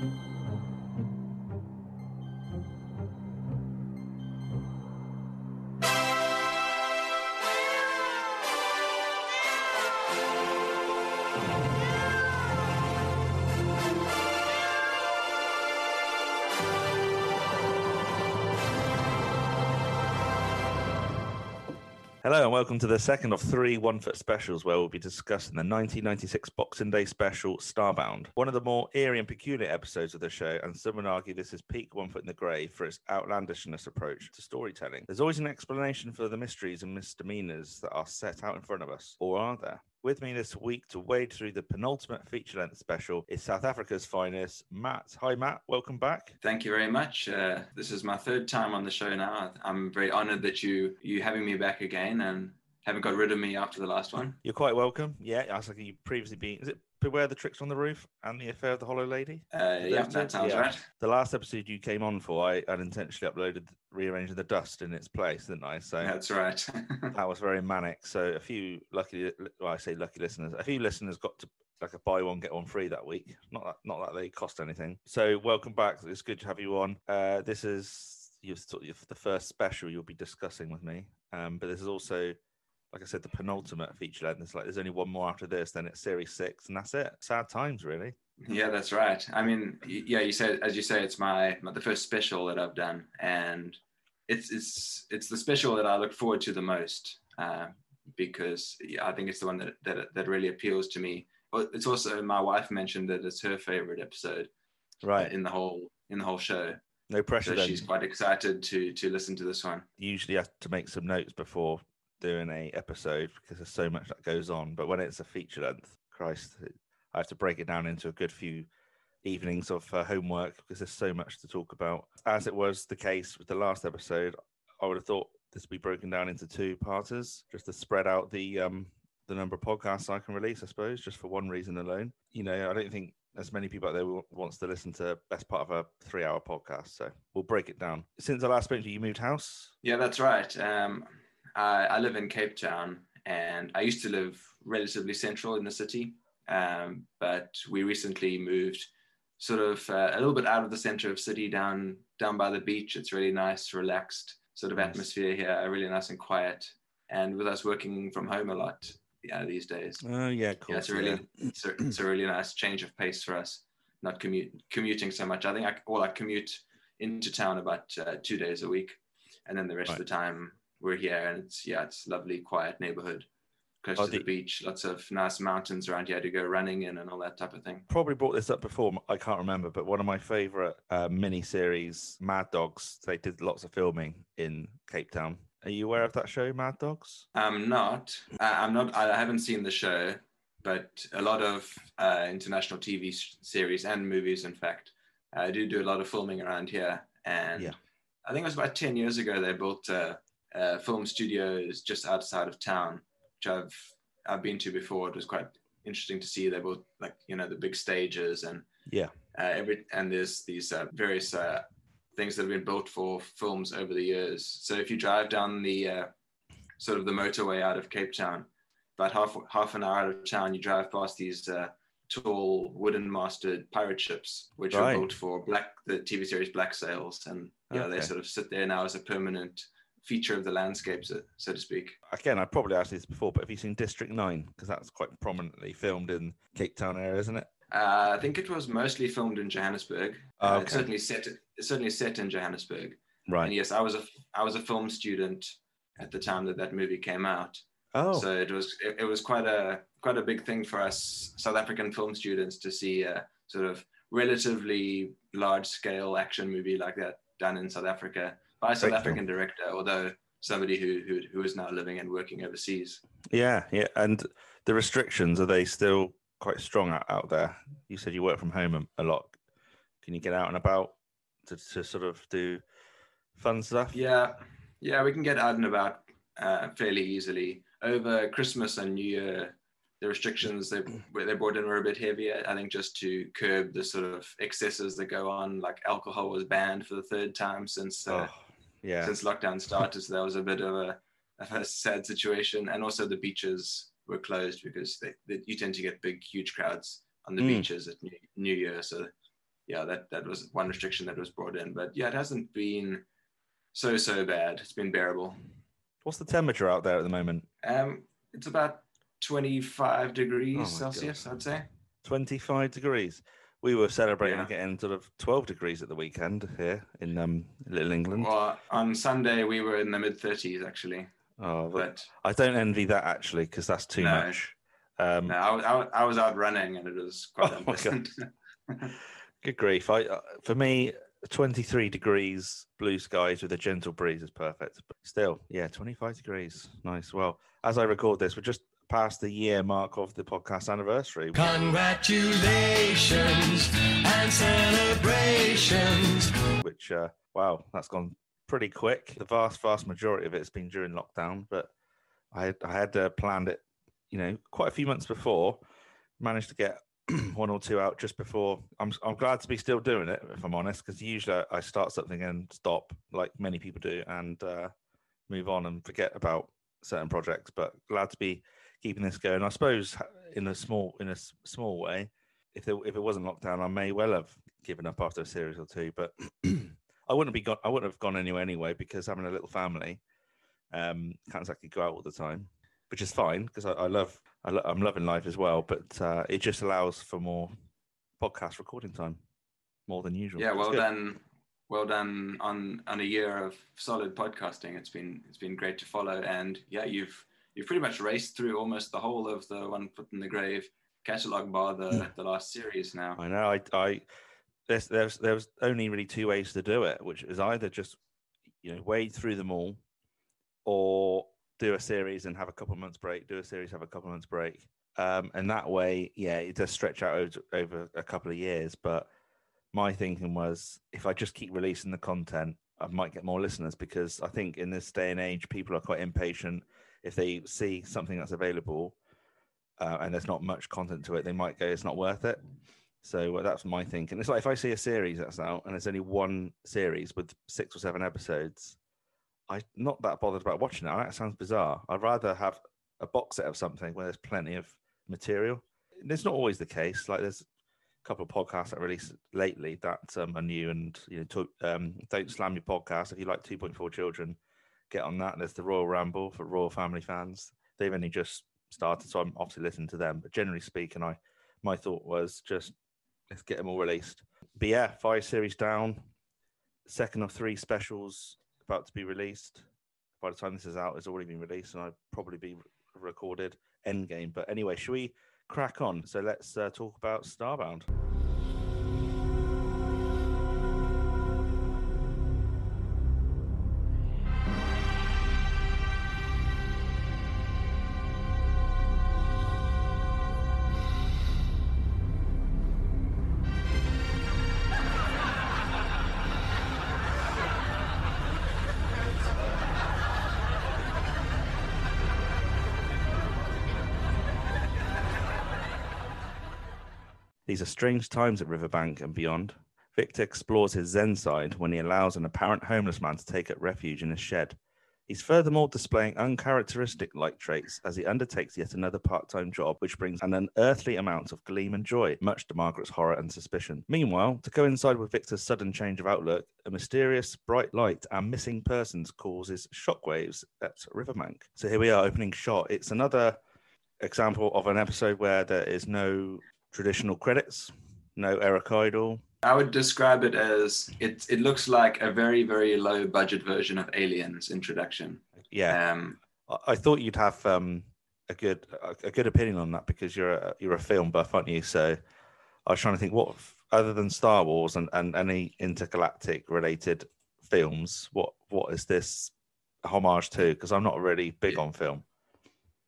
Thank you. Hello and welcome to the second of three One Foot specials where we'll be discussing the 1996 Boxing Day special Starbound, one of the more eerie and peculiar episodes of the show, and some would argue this is peak One Foot in the Grave for its outlandishness approach to storytelling. There's always an explanation for the mysteries and misdemeanors that are set out in front of us, or are there? With me this week to wade through the penultimate feature length special is South Africa's finest, Matt. Hi, Matt. Welcome back. Thank you very much. Uh, this is my third time on the show now. I'm very honored that you you having me back again and haven't got rid of me after the last one. You're quite welcome. Yeah, I was like you previously been. Is it Beware the Trickster on the Roof and The Affair of the Hollow Lady? Uh, yeah, that sounds yeah. right. The last episode you came on for, I unintentionally uploaded Rearranging the Dust in its place, didn't I? So That's right. that was very manic. So a few lucky, well, I say lucky listeners, a few listeners got to like a buy one get one free that week. Not that, not that they cost anything. So welcome back. It's good to have you on. Uh, this is you've the first special you'll be discussing with me. Um, but this is also like I said, the penultimate feature length. It's like there's only one more after this, then it's series six, and that's it. Sad times, really. Yeah, that's right. I mean, yeah, you said as you say, it's my, my the first special that I've done, and it's it's it's the special that I look forward to the most uh, because I think it's the one that, that that really appeals to me. But it's also my wife mentioned that it's her favorite episode, right, in the whole in the whole show. No pressure. So she's quite excited to to listen to this one. You usually have to make some notes before doing a episode because there's so much that goes on. But when it's a feature length, Christ, I have to break it down into a good few evenings of uh, homework because there's so much to talk about. As it was the case with the last episode, I would have thought this would be broken down into two parters just to spread out the um the number of podcasts I can release, I suppose, just for one reason alone. You know, I don't think as many people out there wants to listen to best part of a three hour podcast. So we'll break it down. Since I last spoke to you, you moved house? Yeah, that's right. Um, I, I live in Cape Town and I used to live relatively central in the city, um, but we recently moved sort of uh, a little bit out of the center of city down down by the beach. It's really nice, relaxed sort of atmosphere here, really nice and quiet. And with us working from home a lot, yeah, these days. Oh yeah, cool. Yeah, it's a really yeah. it's, a, it's, a, really nice change of pace for us. Not commute commuting so much. I think I well I commute into town about uh, two days a week, and then the rest right. of the time we're here and it's yeah it's lovely quiet neighborhood. Close oh, to the, the, beach lots of nice mountains around here to go running in and all that type of thing. Probably brought this up before i can't remember but one of my favorite uh, mini series mad dogs they did lots of filming in cape town. Are you aware of that show mad dogs? I'm not. I'm not i haven't seen the show but a lot of uh, international tv series and movies in fact. I uh, do do a lot of filming around here and yeah. i think it was about 10 years ago they built uh, uh, film studios just outside of town, which I've I've been to before. It was quite interesting to see. They both like you know the big stages and yeah, uh, every and there's these uh, various uh, things that have been built for films over the years. So if you drive down the uh, sort of the motorway out of Cape Town, about half half an hour out of town, you drive past these uh, tall wooden masted pirate ships, which right. are built for black the TV series Black Sails, and yeah, okay. they sort of sit there now as a permanent feature of the landscape, so, so to speak. Again, I probably asked this before, but have you seen District Nine? Because that's quite prominently filmed in Cape Town area, isn't it? Uh, I think it was mostly filmed in Johannesburg. Oh, okay. it's certainly set. It's certainly set in Johannesburg. Right. And yes, I was a I was a film student at the time that that movie came out. Oh. So it was it, it was quite a quite a big thing for us South African film students to see a sort of relatively large scale action movie like that done in South Africa by a South African director, although somebody who, who who is now living and working overseas. Yeah, yeah, and the restrictions are they still quite strong out, out there? You said you work from home a, a lot. Can you get out and about to, to sort of do fun stuff? Yeah, yeah, we can get out and about uh, fairly easily over Christmas and New Year. The restrictions they they brought in were a bit heavier. I think just to curb the sort of excesses that go on, like alcohol was banned for the third time since uh, oh yeah. since lockdown started. So that was a bit of a, of a sad situation. And also the beaches were closed because they, they, you tend to get big, huge crowds on the mm. beaches at New, New, Year. So yeah, that that was one restriction that was brought in. But yeah, it hasn't been so so bad. It's been bearable. What's the temperature out there at the moment? Um, it's about 25 degrees Oh Celsius, I'd say. 25 degrees. We were celebrating Yeah. getting sort of 12 degrees at the weekend here in um, Little England. Well, on Sunday we were in the mid 30s actually, Oh, but but I don't envy that actually because that's too No. much. Um, no, I, was- I, I was out running and it was quite Oh unpleasant. Good grief! I uh, for me, 23 degrees, blue skies with a gentle breeze is perfect. But still, yeah, 25 degrees, nice. Well, as I record this, we're just past the year mark of the podcast anniversary. Congratulations and celebrations. which uh, wow, that's gone pretty quick. The vast, vast majority of it has been during lockdown, but I had, I had uh, planned it, you know, quite a few months before. Managed to get one or two out just before. I'm I'm glad to be still doing it, if I'm honest, because usually I start something and stop, like many people do, and uh, move on and forget about certain projects. But glad to be keeping this going. I suppose in a small in a small way, if there, if it wasn't lockdown, I may well have given up after a series or two, but I wouldn't be gone. I wouldn't have gone anywhere anyway because having a little family, um, can't exactly go out all the time, which is fine because I, I love I lo- I'm loving life as well. But uh, it just allows for more podcast recording time, more than usual. yeah, well done, well done on on a year of solid podcasting. It's been it's been great to follow, and yeah, you've you've pretty much raced through almost the whole of the One Foot in the Grave catalog bar the the last series now. I know. I, I there's there's there was only really two ways to do it, which is either just you know wade through them all, or do a series and have a couple months break. Do a series, have a couple months break, um, and that way, yeah, it does stretch out over, over a couple of years. But my thinking was, if I just keep releasing the content, I might get more listeners because I think in this day and age, people are quite impatient. If they see something that's available uh, and there's not much content to it, they might go, "It's not worth it." So that's my thinking. It's like if I see a series that's out and there's only one series with six or seven episodes, I'm not that bothered about watching it. That sounds bizarre. I'd rather have a box set of something where there's plenty of material. And It's not always the case. Like there's a couple of podcasts that released lately that um, are new and you know, to, um, don't slam your podcast if you like 2.4 children. Get on that. There's the Royal Ramble for Royal Family fans. They've only just started, so I'm obviously listening to them. But generally speaking, I my thought was just let's get them all released. But yeah, five series down, second of three specials about to be released. By the time this is out, it's already been released, and I'll probably be re- recorded Endgame. But anyway, should we crack on? So let's uh, talk about Starbound. These are strange times at Riverbank and beyond. Victor explores his Zen side when he allows an apparent homeless man to take up refuge in his shed. He's furthermore displaying uncharacteristic like traits as he undertakes yet another part time job, which brings an unearthly amount of gleam and joy, much to Margaret's horror and suspicion. Meanwhile, to coincide with Victor's sudden change of outlook, a mysterious bright light and missing persons causes shockwaves at Riverbank. So here we are, opening shot. It's another example of an episode where there is no traditional credits, no Eric Idle. I would describe it as it. It looks like a very very low budget version of Aliens introduction. Yeah, Um, I, I thought you'd have um, a good a, good opinion on that because you're a, you're a film buff, aren't you? So I was trying to think what other than Star Wars and, and any intergalactic related films, what what is this homage to? Because I'm not really big on film.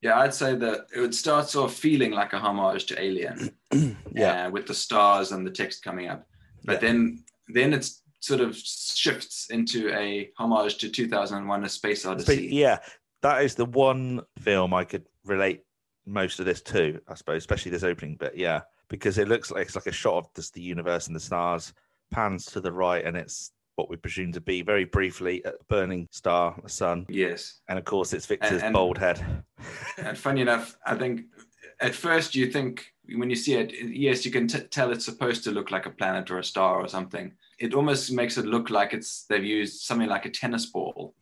Yeah, I'd say that it would starts off feeling like a homage to Alien. yeah, uh, with the stars and the text coming up. But Yeah. then then it sort of shifts into a homage to 2001: A Space Odyssey. yeah, that is the one film I could relate most of this to, I suppose, especially this opening bit. Yeah, because it looks like it's like a shot of just the universe and the stars, pans to the right, and it's what we presume to be very briefly a burning star, a sun, Yes, and of course it's Victor's and- bald head. and funny enough, I think at first you think when you see it, yes, you can t- tell it's supposed to look like a planet or a star or something. It almost makes it look like it's they've used something like a tennis ball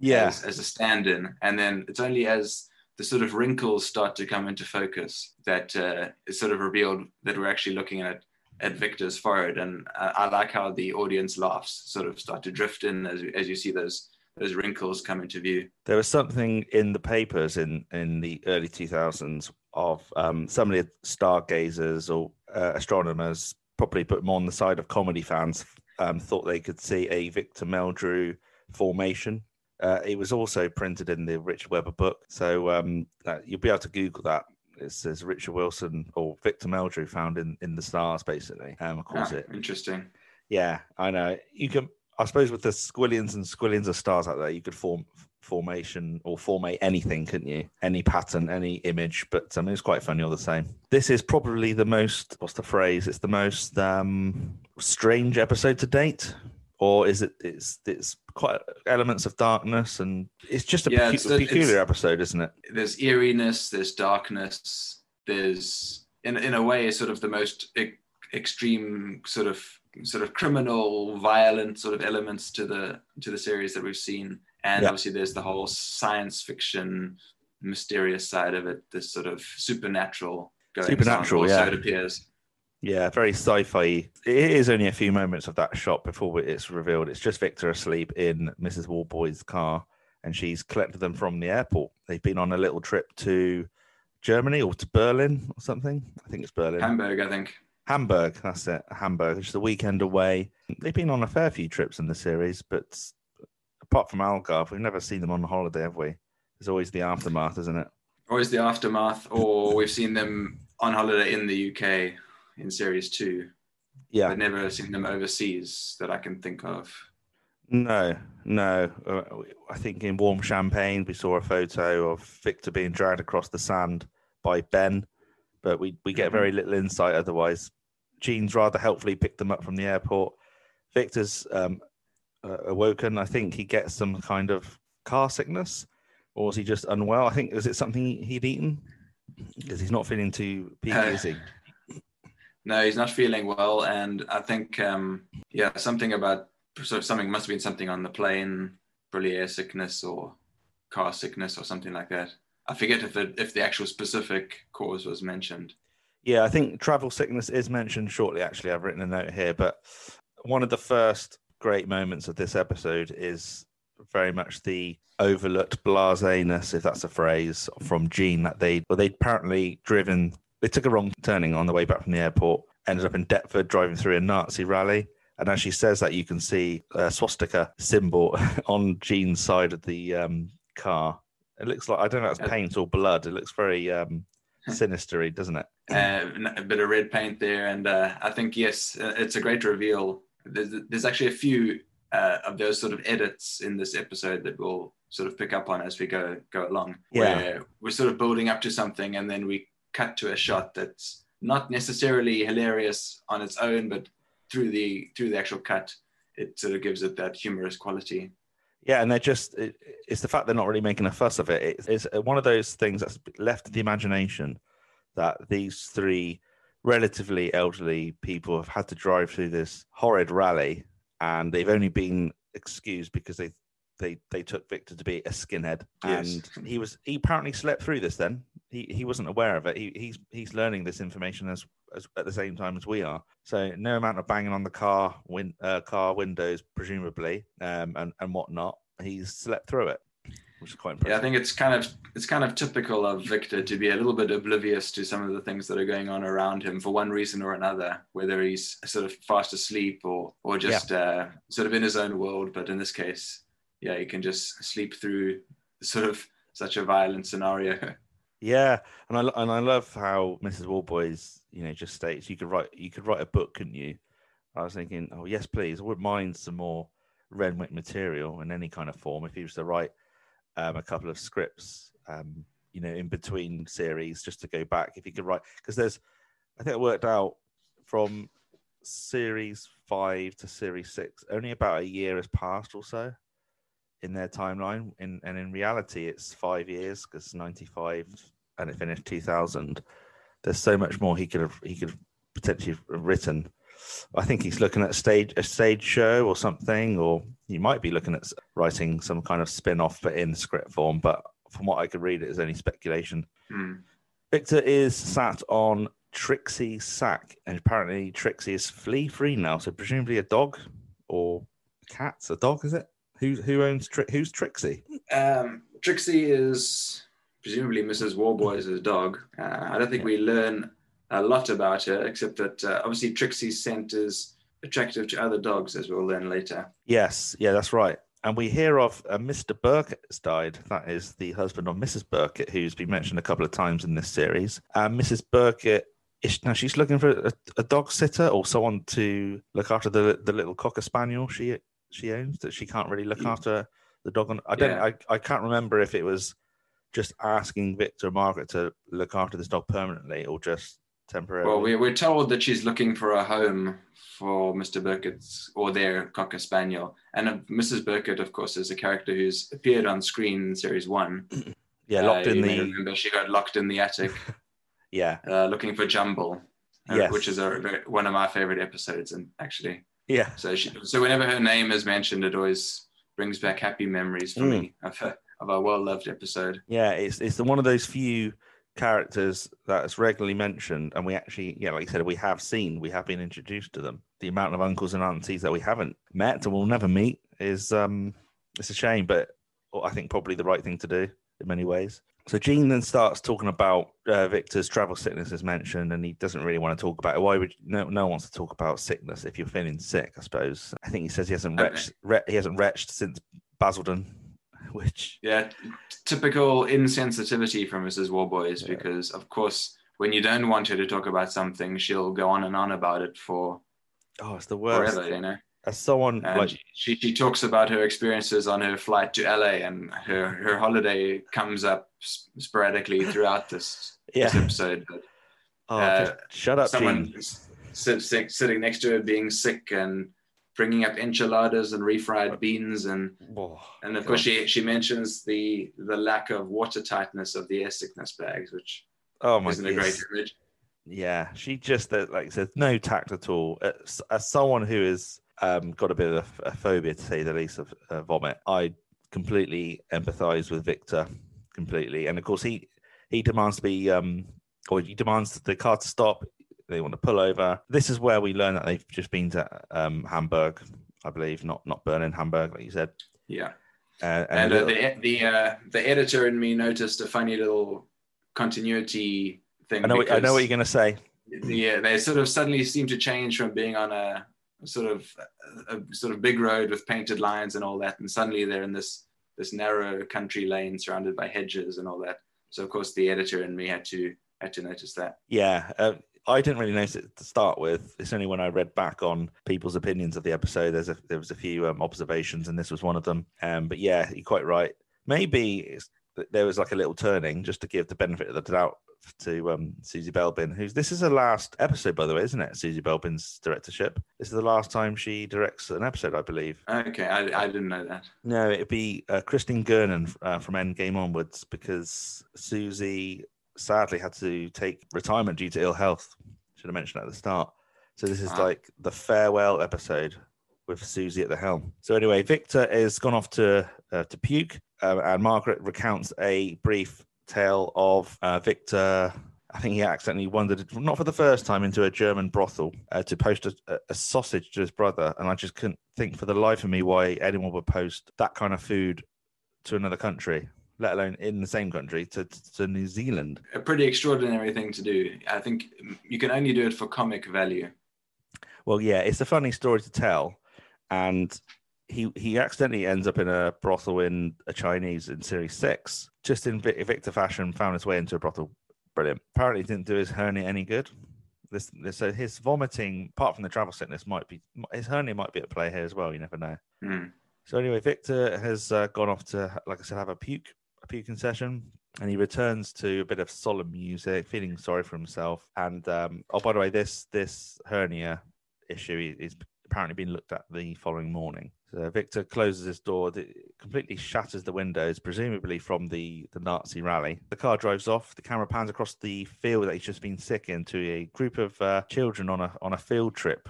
Yeah, as, as a stand-in, and then it's only as the sort of wrinkles start to come into focus that uh, it's sort of revealed that we're actually looking at at Victor's forehead, and I, I like how the audience laughs sort of start to drift in as as you see those those wrinkles come into view. there was something in the papers in in the early 2000s of um, some of the stargazers or uh, astronomers, probably put more on the side of comedy fans, um, thought they could see a Victor Meldrew formation. Uh, it was also printed in the Richard Webber book, so um, uh, you'll be able to Google that. It says Richard Wilson or Victor Meldrew found in in the stars, basically. Um, of course, Ah, it interesting. yeah, I know. You can, I suppose, with the squillions and squillions of stars out there, you could form formation or formate anything, couldn't you? Any pattern, any image. But um, it's quite funny all the same. This is probably the most. What's the phrase? It's the most um, strange episode to date, or is it? It's it's quite elements of darkness, and it's just a Yeah, pecu- it's the- peculiar episode, isn't it? there's eeriness, there's darkness, there's in in a way sort of the most e- extreme sort of sort of criminal, violent sort of elements to the to the series that we've seen, and Yeah. obviously there's the whole science fiction, mysterious side of it, this sort of supernatural. on, Supernatural, or yeah. So it appears. Yeah, very sci-fi. It is only a few moments of that shot before it's revealed. It's just Victor asleep in Mrs. Warboy's car, and she's collected them from the airport. They've been on a little trip to Germany or to Berlin or something. I think it's Berlin. Hamburg, I think. Hamburg, that's it. Hamburg. Just a weekend away. They've been on a fair few trips in the series, but apart from Algarve, we've never seen them on holiday, have we? There's always the aftermath, isn't it? Always the aftermath, or we've seen them on holiday in the UK in series two. Yeah. I've never seen them overseas that I can think of. No, no. Uh, I think in Warm Champagne, we saw a photo of Victor being dragged across the sand by Ben, but we, we get Mhm. very little insight otherwise. Jean's rather helpfully picked them up from the airport. Victor's um, uh, awoken. I think he gets some kind of car sickness, or was he just unwell? I think, is it something he- he'd eaten? Because he's not feeling too peaky, Uh, is he? No, he's not feeling well, and I think um, yeah, something about of something must have been something on the plane, probably air sickness or car sickness or something like that. I forget if it, if the actual specific cause was mentioned. Yeah, I think travel sickness is mentioned shortly. Actually, I've written a note here, but one of the first great moments of this episode is very much the overlooked blaseness, if that's a phrase, from Jean that they well, they'd apparently driven. They took a wrong turning on the way back from the airport, ended up in Deptford, driving through a Nazi rally. And as she says that, you can see a swastika symbol on Jean's side of the um, car. It looks like I don't know if it's paint or blood. It looks very um, sinistery, doesn't it? uh, a bit of red paint there, and uh, I think yes, uh, it's a great reveal. There's, there's actually a few uh, of those sort of edits in this episode that we'll sort of pick up on as we go go along. Yeah. Where we're sort of building up to something, and then we cut to a shot that's not necessarily hilarious on its own, but through the through the actual cut, it sort of gives it that humorous quality. Yeah, and they're just, it, it's the fact they're not really making a fuss of it. It's, it's one of those things that's left to the imagination that these three relatively elderly people have had to drive through this horrid rally and they've only been excused because they they they took Victor to be a skinhead Yes. and he was he apparently slept through this then he he wasn't aware of it he, he's he's learning this information as, as at the same time as we are so no amount of banging on the car win, uh, car windows presumably um and and whatnot he's slept through it which is quite impressive. Yeah, I think it's kind of it's kind of typical of Victor to be a little bit oblivious to some of the things that are going on around him for one reason or another, whether he's sort of fast asleep or or just uh, sort of in his own world. But in this case, yeah, you can just sleep through sort of such a violent scenario. Yeah, and I and I love how Mrs. Warboys, you know, just states you could write you could write a book, couldn't you? I was thinking, oh yes, please. I wouldn't mind some more Renwick material in any kind of form. If he was to write um, a couple of scripts, um, you know, in between series, just to go back, if he could write, because there's, I think it worked out from series five to series six, only about a year has passed or so in their timeline. In and in reality, it's five years because ninety five and it finished two thousand. there's so much more he could have he could have potentially have written. I think he's looking at a stage a stage show or something, or he might be looking at writing some kind of spin off, but in script form. But from what I could read, it is only speculation. Hmm. Victor is sat on Trixie's sack, and apparently Trixie is flea free now. So presumably a dog or cats. A dog is it? Who who owns Tri- who's Trixie? Um, Trixie is presumably Mrs. Warboys' dog. Uh, I don't think we learn a lot about her, except that uh, obviously Trixie's scent is attractive to other dogs, as we'll learn later. Yes, yeah, that's right. And we hear of uh, Mr. Burkett has died. That is the husband of Mrs. Burkett, who's been mentioned a couple of times in this series. And Mrs. Burkett is now she's looking for a, a dog sitter or someone to look after the the little cocker spaniel she she owns that she can't really look after the dog. On, I don't. Yeah. I, I can't remember if it was just asking Victor Margaret to look after this dog permanently or just temporarily. Well, we, we're told that she's looking for a home for Mr. Burkett's or their Cocker Spaniel. And uh, Mrs. Burkett, of course, is a character who's appeared on screen in series one. yeah, locked Uh, in the remember she got locked in the attic yeah uh, looking for Jumble, uh, Yes. which is a, one of my favorite episodes, and actually. Yeah So she, so whenever her name is mentioned, it always brings back happy memories for Mm. me of a, of a well loved episode. Yeah, it's it's the, one of those few characters that's regularly mentioned, and we actually, yeah, like you said, we have seen, we have been introduced to them. The amount of uncles and aunties that we haven't met and will never meet is um, it's a shame, but I think probably the right thing to do in many ways. So Jean then starts talking about uh, Victor's travel sickness, as mentioned, and he doesn't really want to talk about it. Why would no no one wants to talk about sickness if you're feeling sick? I suppose. I think he says he hasn't Okay. retched, re- he hasn't retched since Basildon, which Yeah, typical insensitivity from Mrs. Warboys Yeah. because, of course, when you don't want her to talk about something, she'll go on and on about it for oh, it's the worst. forever, you know. As someone And like she, she talks about her experiences on her flight to LA, and her, her holiday comes up sporadically throughout this, yeah, this episode. But oh, uh, shut up, someone sit, sit, sitting next to her being sick and bringing up enchiladas and refried beans and Oh, and of course she she mentions the the lack of water tightness of the air sickness bags which oh my isn't a great image Yeah, she just uh, like I said, no tact at all. As, as someone who has um, got a bit of a, a phobia, to say the least, of uh, vomit, I completely empathise with Victor completely. And of course, he he demands to be, um, or he demands the car to stop. They want to pull over. This is where we learn that they've just been to um, Hamburg, I believe, not not Berlin, Hamburg, like you said. yeah Uh, and a uh, the the uh, the editor in me noticed a funny little continuity thing I know, what, I know what you're going to say. the, uh, they sort of suddenly seem to change from being on a sort of a, sort of big road with painted lines and all that and suddenly they're in this this narrow country lane surrounded by hedges and all that so of course the editor and me had to had to notice that Yeah, uh, I didn't really notice it to start with. It's only when I read back on people's opinions of the episode. There's a there was a few um, observations, and this was one of them. Um, but yeah, you're quite right. Maybe it's, there was like a little turning just to give the benefit of the doubt to um, Susie Belbin, who's this is her last episode, by the way, isn't it? Susie Belbin's directorship. This is the last time she directs an episode, I believe. okay I, I didn't know that No, it'd be uh, Christine Gernon uh, from Endgame onwards because Susie sadly had to take retirement due to ill health. Should have mentioned at the start. So this is Ah. like the farewell episode with Susie at the helm. So anyway, Victor has gone off to uh, to puke, uh, and Margaret recounts a brief tale of uh, Victor. I think he accidentally wandered, not for the first time, into a German brothel uh, to post a, a- a sausage to his brother. And I just couldn't think for the life of me why anyone would post that kind of food to another country, let alone in the same country to, to New Zealand. a pretty extraordinary thing to do i think you can only do it for comic value Well, yeah, it's a funny story to tell, and he he accidentally ends up in a brothel in a Chinese in series six, just in Victor fashion, found his way into a brothel. Brilliant. Apparently, didn't do his hernia any good. This, this so his vomiting, apart from the travel sickness, might be his hernia might be at play here as well. You never know. Hmm. So anyway, Victor has uh, gone off to, like I said, have a puke, a puking session, and he returns to a bit of solemn music, feeling sorry for himself. And um, oh, by the way, this this hernia issue is apparently being looked at the following morning. So Victor closes his door, th- completely shatters the windows, presumably from the, the Nazi rally. The car drives off. The camera pans across the field that he's just been sick in to a group of uh, children on a on a field trip,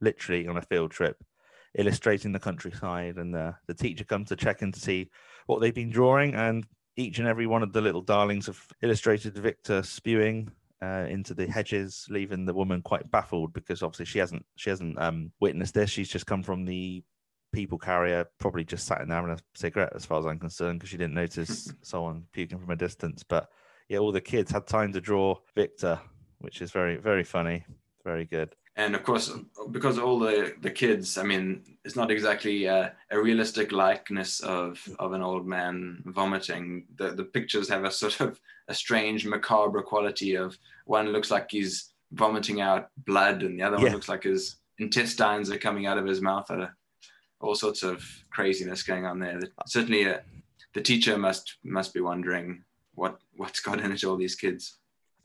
literally on a field trip, illustrating the countryside. And the, the teacher comes to check in to see what they've been drawing, and each and every one of the little darlings have illustrated Victor spewing uh, into the hedges, leaving the woman quite baffled because obviously she hasn't she hasn't um, witnessed this. She's just come from the people carrier, probably just sat in there having a cigarette, as far as I'm concerned, because she didn't notice someone puking from a distance. But yeah, all the kids had time to draw Victor, which is very very funny, very good. And of course, because all the, the kids, I mean, it's not exactly a, a realistic likeness of, of an old man vomiting. The, the pictures have a sort of a strange macabre quality of one looks like he's vomiting out blood and the other Yeah. one looks like his intestines are coming out of his mouth. Uh, all sorts of craziness going on there. Certainly, uh, the teacher must must be wondering what what's got into all these kids.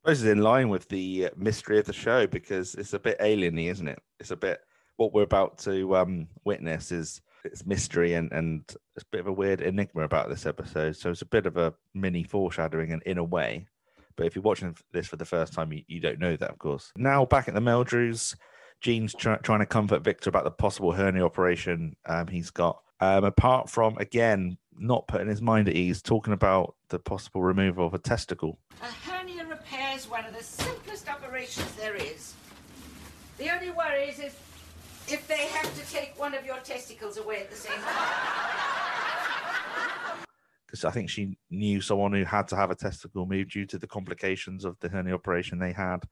I suppose it's in line with the uh, mystery of the show because it's a bit alieny, isn't it? It's a bit what we're about to um, witness is it's mystery and and it's a bit of a weird enigma about this episode. So it's a bit of a mini foreshadowing in, in a way. But if you're watching this for the first time, you, you don't know that, of course. Now back at the Meldrews, Jean's try, trying to comfort Victor about the possible hernia operation um, he's got. Um, apart from again not putting his mind at ease, talking about the possible removal of a testicle. A hernia repair is one of the simplest operations there is. The only worry is if, if they have to take one of your testicles away at the same time. because I think she knew someone who had to have a testicle moved due to the complications of the hernia operation they had.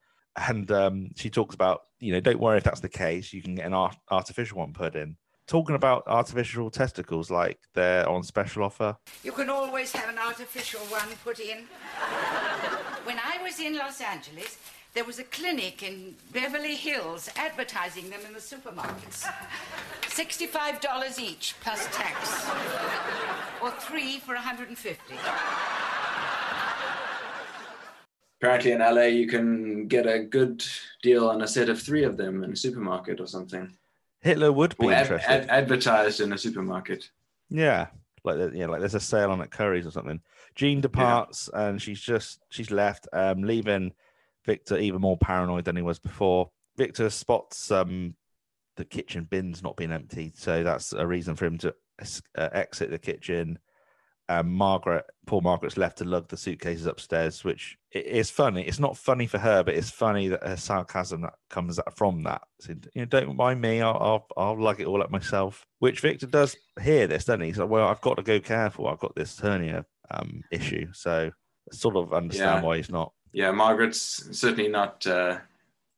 And um, she talks about, you know, don't worry if that's the case, you can get an art- artificial one put in. Talking about artificial testicles, like they're on special offer. You can always have an artificial one put in. when I was in Los Angeles, there was a clinic in Beverly Hills advertising them in the supermarkets. $65 each plus tax. Or three for 150. Apparently, in LA, you can get a good deal on a set of three of them in a supermarket or something. Hitler would be ad- ad- advertised in a supermarket. Yeah, like yeah, like there's a sale on at Curry's or something. Jean departs and she's just she's left, um, leaving Victor even more paranoid than he was before. Victor spots um the kitchen bins not being emptied, so that's a reason for him to uh, exit the kitchen. Um, Margaret, poor Margaret's left to lug the suitcases upstairs, which is funny. It's not funny for her, but it's funny that her sarcasm that comes from that. So, you know, don't mind me. I'll, I'll I'll lug it all up myself. Which Victor does hear this, doesn't he? He's like, well, I've got to go careful. I've got this hernia um, issue, so I sort of understand Yeah. why he's not. Yeah, Margaret's certainly not uh,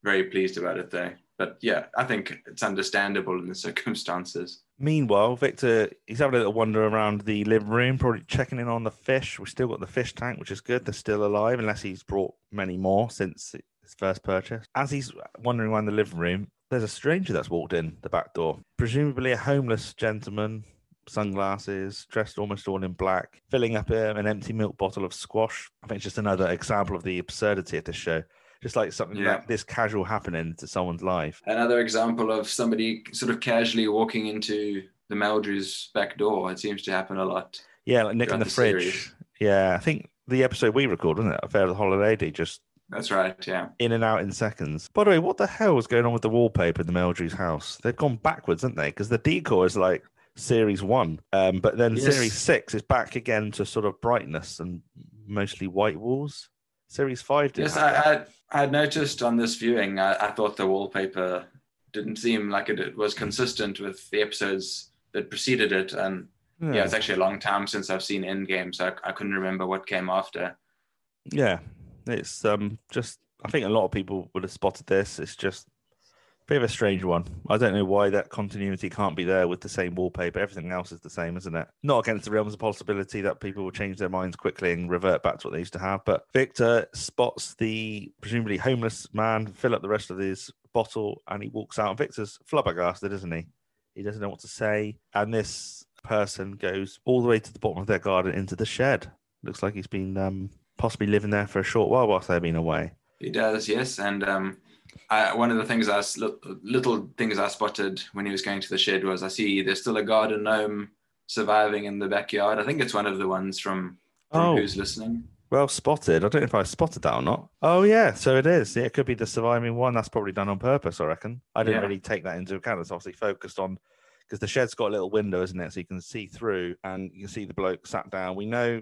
very pleased about it, though. But yeah, I think it's understandable in the circumstances. Meanwhile, Victor, he's having a little wander around the living room, probably checking in on the fish. We've still got the fish tank, which is good. They're still alive, unless he's brought many more since his first purchase. As he's wandering around the living room, there's a stranger that's walked in the back door, presumably a homeless gentleman, sunglasses, dressed almost all in black, filling up um, an empty milk bottle of squash. I think it's just another example of the absurdity of this show. Just like something Yeah. that this casual happening to someone's life. Another example of somebody sort of casually walking into the Meldrews back door. It seems to happen a lot. Yeah, like nicking the, the fridge. series. Yeah, I think the episode we recorded, wasn't it? Affair of the Hollow Lady, just That's right. Yeah. in and out in seconds. By the way, what the hell is going on with the wallpaper in the Meldrews house? They've gone backwards, haven't they? Because the decor is like series one, um, but then Yes. series six is back again to sort of brightness and mostly white walls. Series five did. Yes, I. I, had- I had noticed on this viewing, I, I thought the wallpaper didn't seem like it, it was consistent with the episodes that preceded it. And yeah. it's actually a long time since I've seen Endgame, so I, I couldn't remember what came after. Yeah, it's um just I think a lot of people would have spotted this. It's just bit of a strange one. I don't know why that continuity can't be there with the same wallpaper. Everything else is the same, isn't it? Not against the realms of possibility that people will change their minds quickly and revert back to what they used to have. But Victor spots the presumably homeless man fill up the rest of his bottle and he walks out. Victor's flabbergasted, isn't he? He doesn't know what to say. And this person goes all the way to the bottom of their garden into the shed. Looks like he's been um, possibly living there for a short while whilst they've been away. He does, yes. And um, I, one of the things I little things I spotted when he was going to the shed was I see there's still a garden gnome surviving in the backyard. I think it's one of the ones from, from Oh. Who's Listening. Well spotted. I don't know if I spotted that or not. Oh yeah, so it is. Yeah, it could be the surviving one. That's probably done on purpose. I reckon. I didn't Yeah. really take that into account. It's obviously focused on because the shed's got a little window, isn't it? So you can see through, and you can see the bloke sat down. We know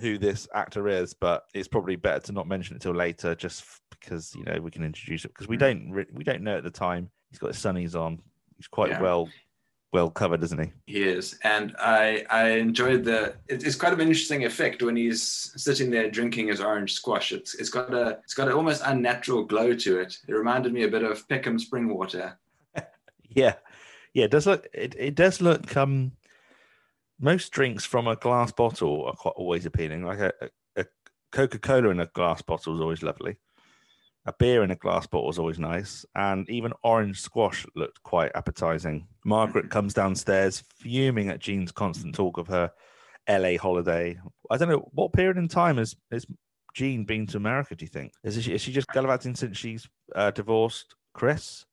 who this actor is, but it's probably better to not mention it till later, just because you know we can introduce it because we Mm. don't re- we don't know at the time. He's got his sunnies on. He's quite Yeah. well well covered, isn't he? He is, and I I enjoyed the. It, it's quite an interesting effect when he's sitting there drinking his orange squash. It's it's got a it's got an almost unnatural glow to it. It reminded me a bit of Peckham spring water. Yeah, yeah. It does look. It, it does look. Um, most drinks from a glass bottle are quite always appealing. Like a, a, a Coca Cola in a glass bottle is always lovely. A beer in a glass bottle is always nice, and even orange squash looked quite appetizing. Margaret comes downstairs, fuming at Jean's constant talk of her LA holiday. I don't know what period in time has has Jean been to America. Do you think is she, is she just gallivanting since she's uh, divorced Chris,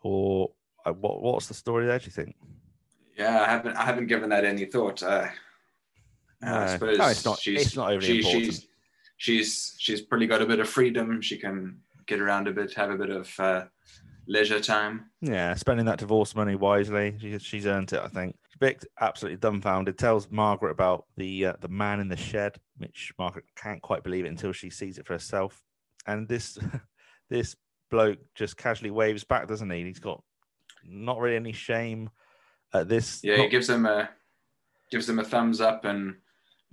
or uh, what? What's the story there? Do you think? Yeah, I haven't I haven't given that any thought. Uh, No. I suppose No, it's not- she's it's not overly she- important. She's, she's she's probably got a bit of freedom. She can get around a bit, have a bit of uh, leisure time. Yeah, spending that divorce money wisely. She, she's earned it, I think. Vic, absolutely dumbfounded, tells Margaret about the uh, the man in the shed, which Margaret can't quite believe it until she sees it for herself. And this this bloke just casually waves back, doesn't he? He's got not really any shame at this. Yeah, he gives him a gives him a thumbs up, and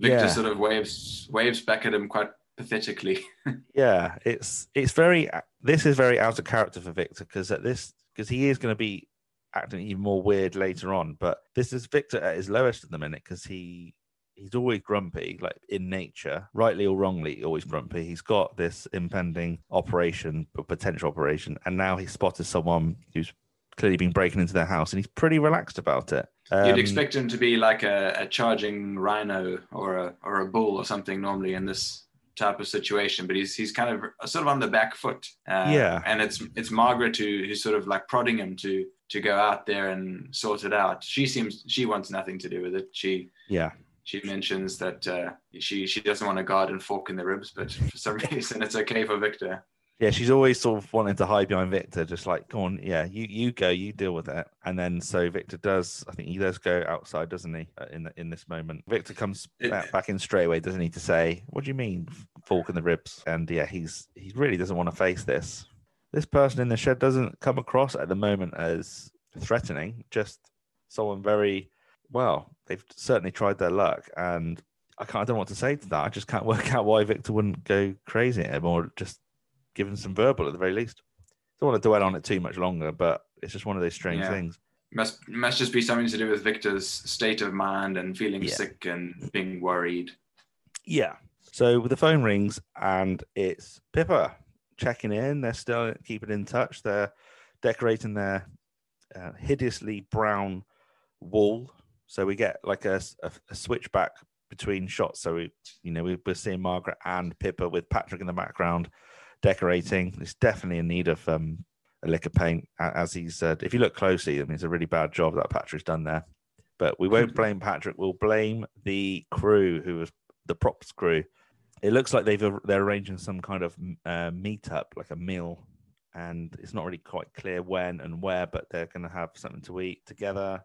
Victor Yeah. sort of waves waves back at him quite pathetically. yeah it's it's very this is very out of character for victor because at this because he is going to be acting even more weird later on but this is victor at his lowest at the minute because he he's always grumpy like in nature rightly or wrongly always grumpy he's got this impending operation potential operation and now he's spotted someone who's clearly been breaking into their house and he's pretty relaxed about it You'd Um, expect him to be like a, a charging rhino or a or a bull or something normally in this type of situation, but he's he's kind of sort of on the back foot. Uh, Yeah. and it's it's Margaret who who's sort of like prodding him to to go out there and sort it out. She seems she wants nothing to do with it. She yeah she mentions that uh, she she doesn't want a garden fork in the ribs, but for some reason it's okay for Victor. Yeah, she's always sort of wanting to hide behind Victor, just like, go on, yeah, you you go, you deal with it. And then so Victor does, I think he does go outside, doesn't he? uh, In the, in this moment, Victor comes It- back, back in straight away, doesn't he? To say, what do you mean, fork in the ribs? And yeah, he's he really doesn't want to face this. This person in the shed doesn't come across at the moment as threatening, just someone very well. They've certainly tried their luck, and I can't. I don't know what to say to that. I just can't work out why Victor wouldn't go crazy at him or just give him some verbal at the very least. Don't want to dwell on it too much longer, but it's just one of those strange Yeah. things. Must must just be something to do with Victor's state of mind and feeling Yeah. sick and being worried. Yeah. So the phone rings and it's Pippa checking in. They're still keeping in touch. They're decorating their uh, hideously brown wall. So we get like a switchback between shots. So we, you know, we, we're seeing Margaret and Pippa with Patrick in the background decorating. It's definitely in need of um, a lick of paint, as he said. If you look closely, I mean, it's a really bad job that Patrick's done there. But we won't blame Patrick. We'll blame the crew who was the props crew. It looks like they've they're arranging some kind of uh, meetup, like a meal, and it's not really quite clear when and where, but they're going to have something to eat together.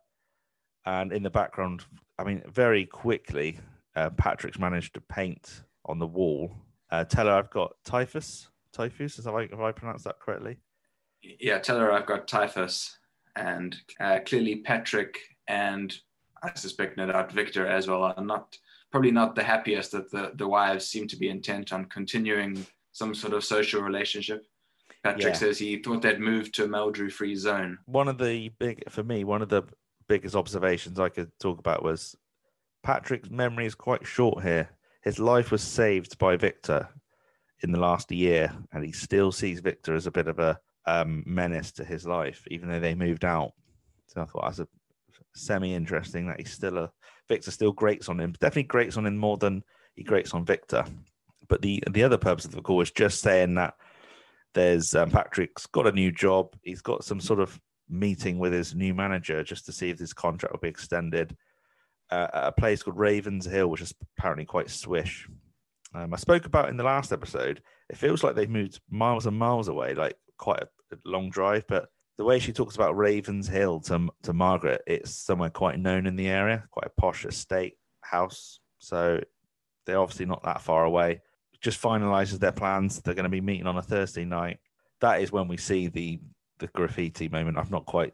And in the background, I mean, very quickly, uh, Patrick's managed to paint on the wall. Uh, tell her I've got typhus. Typhus, is that like, have I pronounced that correctly? Yeah, tell her I've got typhus, and uh, clearly Patrick and I suspect no doubt Victor as well are not probably not the happiest that the the wives seem to be intent on continuing some sort of social relationship. Patrick Yeah. says he thought they'd moved to a Meldrew free zone. one of the big for me one of the biggest observations i could talk about was patrick's memory is quite short here his life was saved by victor in the last year and he still sees victor as a bit of a um, menace to his life even though they moved out so i thought that's a semi interesting that he's still a victor still grates on him definitely grates on him more than he grates on victor but the the other purpose of the call is just saying that There's um, Patrick's got a new job. He's got some sort of meeting with his new manager just to see if his contract will be extended uh, at a place called Ravens Hill, which is apparently quite swish. Um, I spoke about in the last episode. It feels like they've moved miles and miles away, like quite a, a long drive. But the way she talks about Ravens Hill to to Margaret, it's somewhere quite known in the area, quite a posh estate house. So they're obviously not that far away. Just finalizes their plans. They're going to be meeting on a Thursday night. That is when we see the the graffiti moment. I've not quite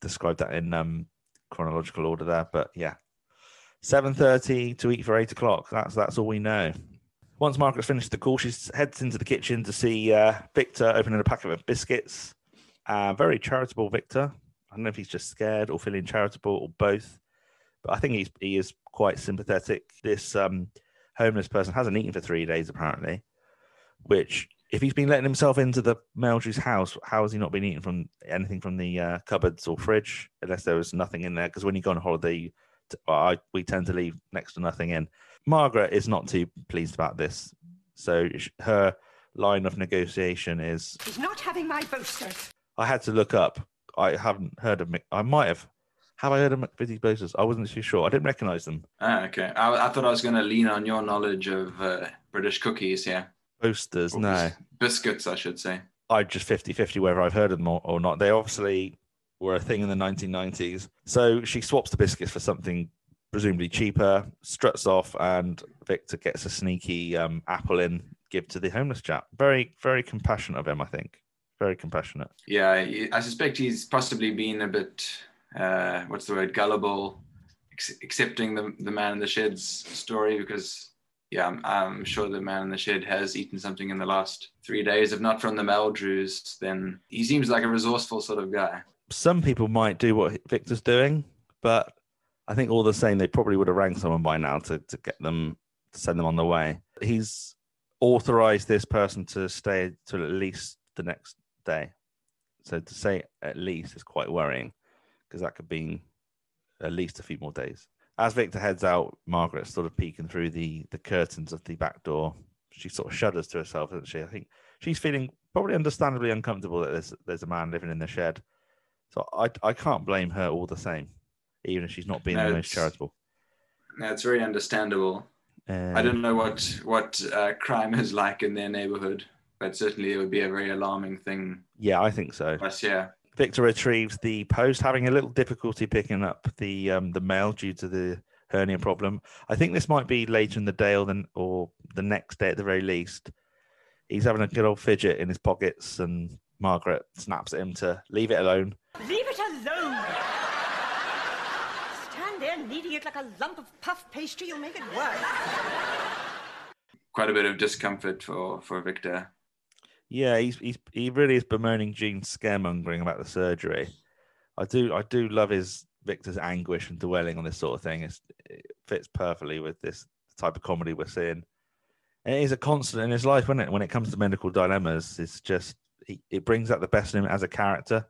described that in um, chronological order there, but yeah, seven thirty to eat for eight o'clock. That's that's all we know. Once Margaret's finished the call, she heads into the kitchen to see uh, Victor opening a packet of biscuits. Uh, very charitable Victor. I don't know if he's just scared or feeling charitable or both, but I think he's he is quite sympathetic. This um, homeless person hasn't eaten for three days apparently, which if he's been letting himself into the Meldrew's house, how has he not been eating from anything from the uh, cupboards or fridge? Unless there was nothing in there, because when you go on holiday, I, we tend to leave next to nothing in. Margaret is not too pleased about this, so her line of negotiation is: She's not having my boasters. I had to look up. I haven't heard of. I might have. Have I heard of McVitie's boasters? I wasn't too sure. I didn't recognise them. Ah, okay. I, I, thought I was going to lean on your knowledge of uh, British cookies here. Boasters, no. Biscuits, I should say. I just 50 50 whether I've heard of them or, or not. They obviously were a thing in the 1990s. So she swaps the biscuits for something presumably cheaper, struts off, and Victor gets a sneaky um, apple in, give to the homeless chap. Very, very compassionate of him, I think. Very compassionate. Yeah, I suspect he's possibly been a bit, uh, what's the word, gullible, accepting the, the man in the shed's story because yeah, I'm, I'm, sure the man in the shed has eaten something in the last three days. If not from the Meldrews, then he seems like a resourceful sort of guy. Some people might do what Victor's doing, but I think all the same, they probably would have rang someone by now to, to get them to send them on the way. He's authorized this person to stay till at least the next day. So to say at least is quite worrying because that could be at least a few more days as Victor heads out, Margaret's sort of peeking through the the curtains of the back door. She sort of shudders to herself, doesn't she? I think she's feeling probably understandably uncomfortable that there's there's a man living in the shed. So I I can't blame her all the same, even if she's not being no, the most charitable. No, it's very understandable. Um, I don't know what what uh, crime is like in their neighborhood, but certainly it would be a very alarming thing. Yeah, I think so. But yeah, Victor retrieves the post, having a little difficulty picking up the um, the mail due to the hernia problem. I think this might be later in the day or the, or the next day at the very least. He's having a good old fidget in his pockets, and Margaret snaps at him to leave it alone. Leave it alone! Stand there kneading it like a lump of puff pastry, you'll make it worse. Quite a bit of discomfort for, for Victor. Yeah, he's, he's he really is bemoaning Jean's scaremongering about the surgery. I do I do love his Victor's anguish and dwelling on this sort of thing. It's, it fits perfectly with this type of comedy we're seeing. And it is a constant in his life, when it? When it comes to medical dilemmas, it's just he, it brings out the best in him as a character.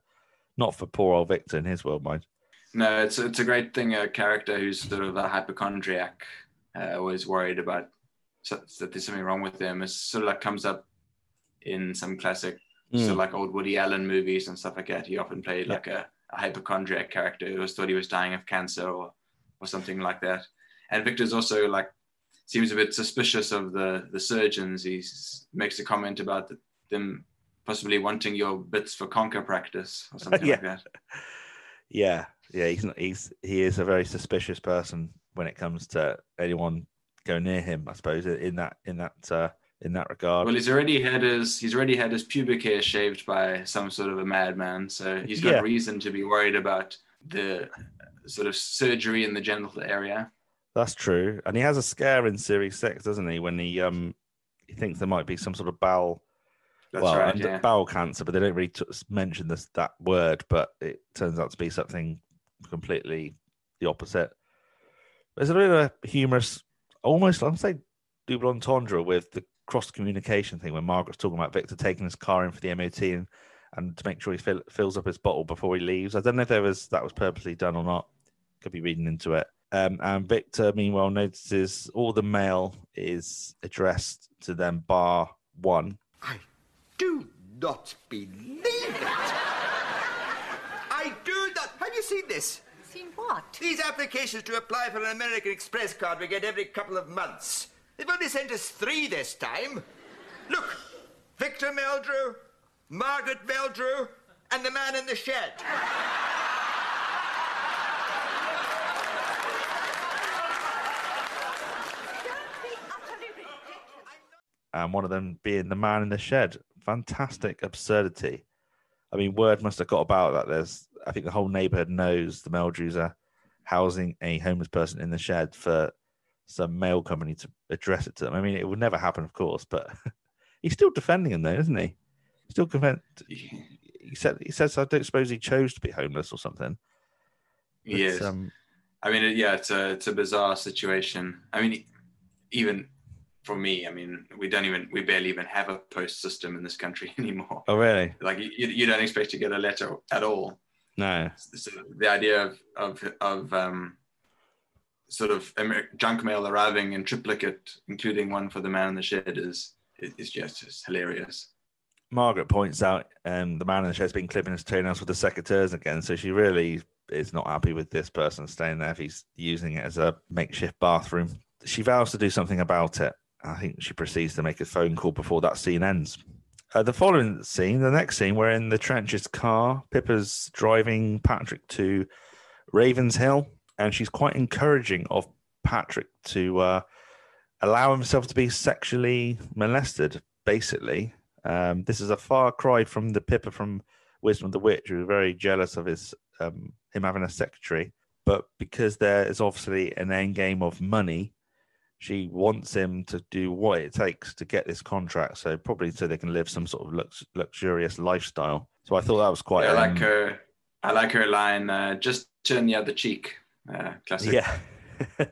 Not for poor old Victor in his world, mind. No, it's it's a great thing. A character who's sort of a hypochondriac, uh, always worried about so, that there's something wrong with him. It sort of like comes up in some classic, mm. so like old Woody Allen movies and stuff like that. He often played yeah. like a, a, hypochondriac character who was thought he was dying of cancer or or something like that. And Victor's also like seems a bit suspicious of the the surgeons. He makes a comment about the, them possibly wanting your bits for conker practice or something yeah. like that. Yeah, yeah, he's not, he's he is a very suspicious person when it comes to anyone go near him. I suppose in that in that uh, in that regard. Well, he's already had his he's already had his pubic hair shaved by some sort of a madman, so he's got yeah. reason to be worried about the sort of surgery in the genital area. That's true, and he has a scare in series six, doesn't he? When he um he thinks there might be some sort of bowel. That's well, right, yeah. bowel cancer, but they don't really t- mention this that word. But it turns out to be something completely the opposite. There's a bit of a humorous, almost I'm say double entendre with the cross communication thing when Margaret's talking about Victor taking his car in for the MOT and, and to make sure he fill, fills up his bottle before he leaves. I don't know if there was that was purposely done or not. Could be reading into it. Um, and Victor, meanwhile, notices all the mail is addressed to them, bar one. I do not believe it. I do not. Have you seen this? Seen what? These applications to apply for an American Express card we get every couple of months. They've only sent us three this time. Look, Victor Meldrew, Margaret Meldrew, and the man in the shed. and one of them being the man in the shed. Fantastic absurdity. I mean, word must have got about that. There's, I think, the whole neighborhood knows the Meldrews are housing a homeless person in the shed for some mail company to address it to them. I mean, it would never happen, of course, but he's still defending him, though, isn't he? Still defend. He said, he says, I don't suppose he chose to be homeless or something. Yes. um, I mean, yeah, it's a it's a bizarre situation. I mean, even for me, I mean, we don't even we barely even have a post system in this country anymore. oh, really? Like you, you don't expect to get a letter at all. No. So the idea of of of um, sort of junk mail arriving in triplicate, including one for the man in the shed, is is just, just hilarious. Margaret points out um, the man in the shed's been clipping his toenails with the secateurs again, so she really is not happy with this person staying there if he's using it as a makeshift bathroom. She vows to do something about it. I think she proceeds to make a phone call before that scene ends. Uh, the following scene, the next scene, we're in the Trent's car. Pippa's driving Patrick to Ravens Hill, and she's quite encouraging of Patrick to uh, allow himself to be sexually molested, basically. Um, this is a far cry from the Pippa from Wisdom of the Witch, who was very jealous of his um, him having a secretary. But because there is obviously an end game of money, she wants him to do what it takes to get this contract. So probably so they can live some sort of lux- luxurious lifestyle. So I thought that was quite. I like um, her. I like her line. Uh, just turn the other cheek. Uh, classic Yeah.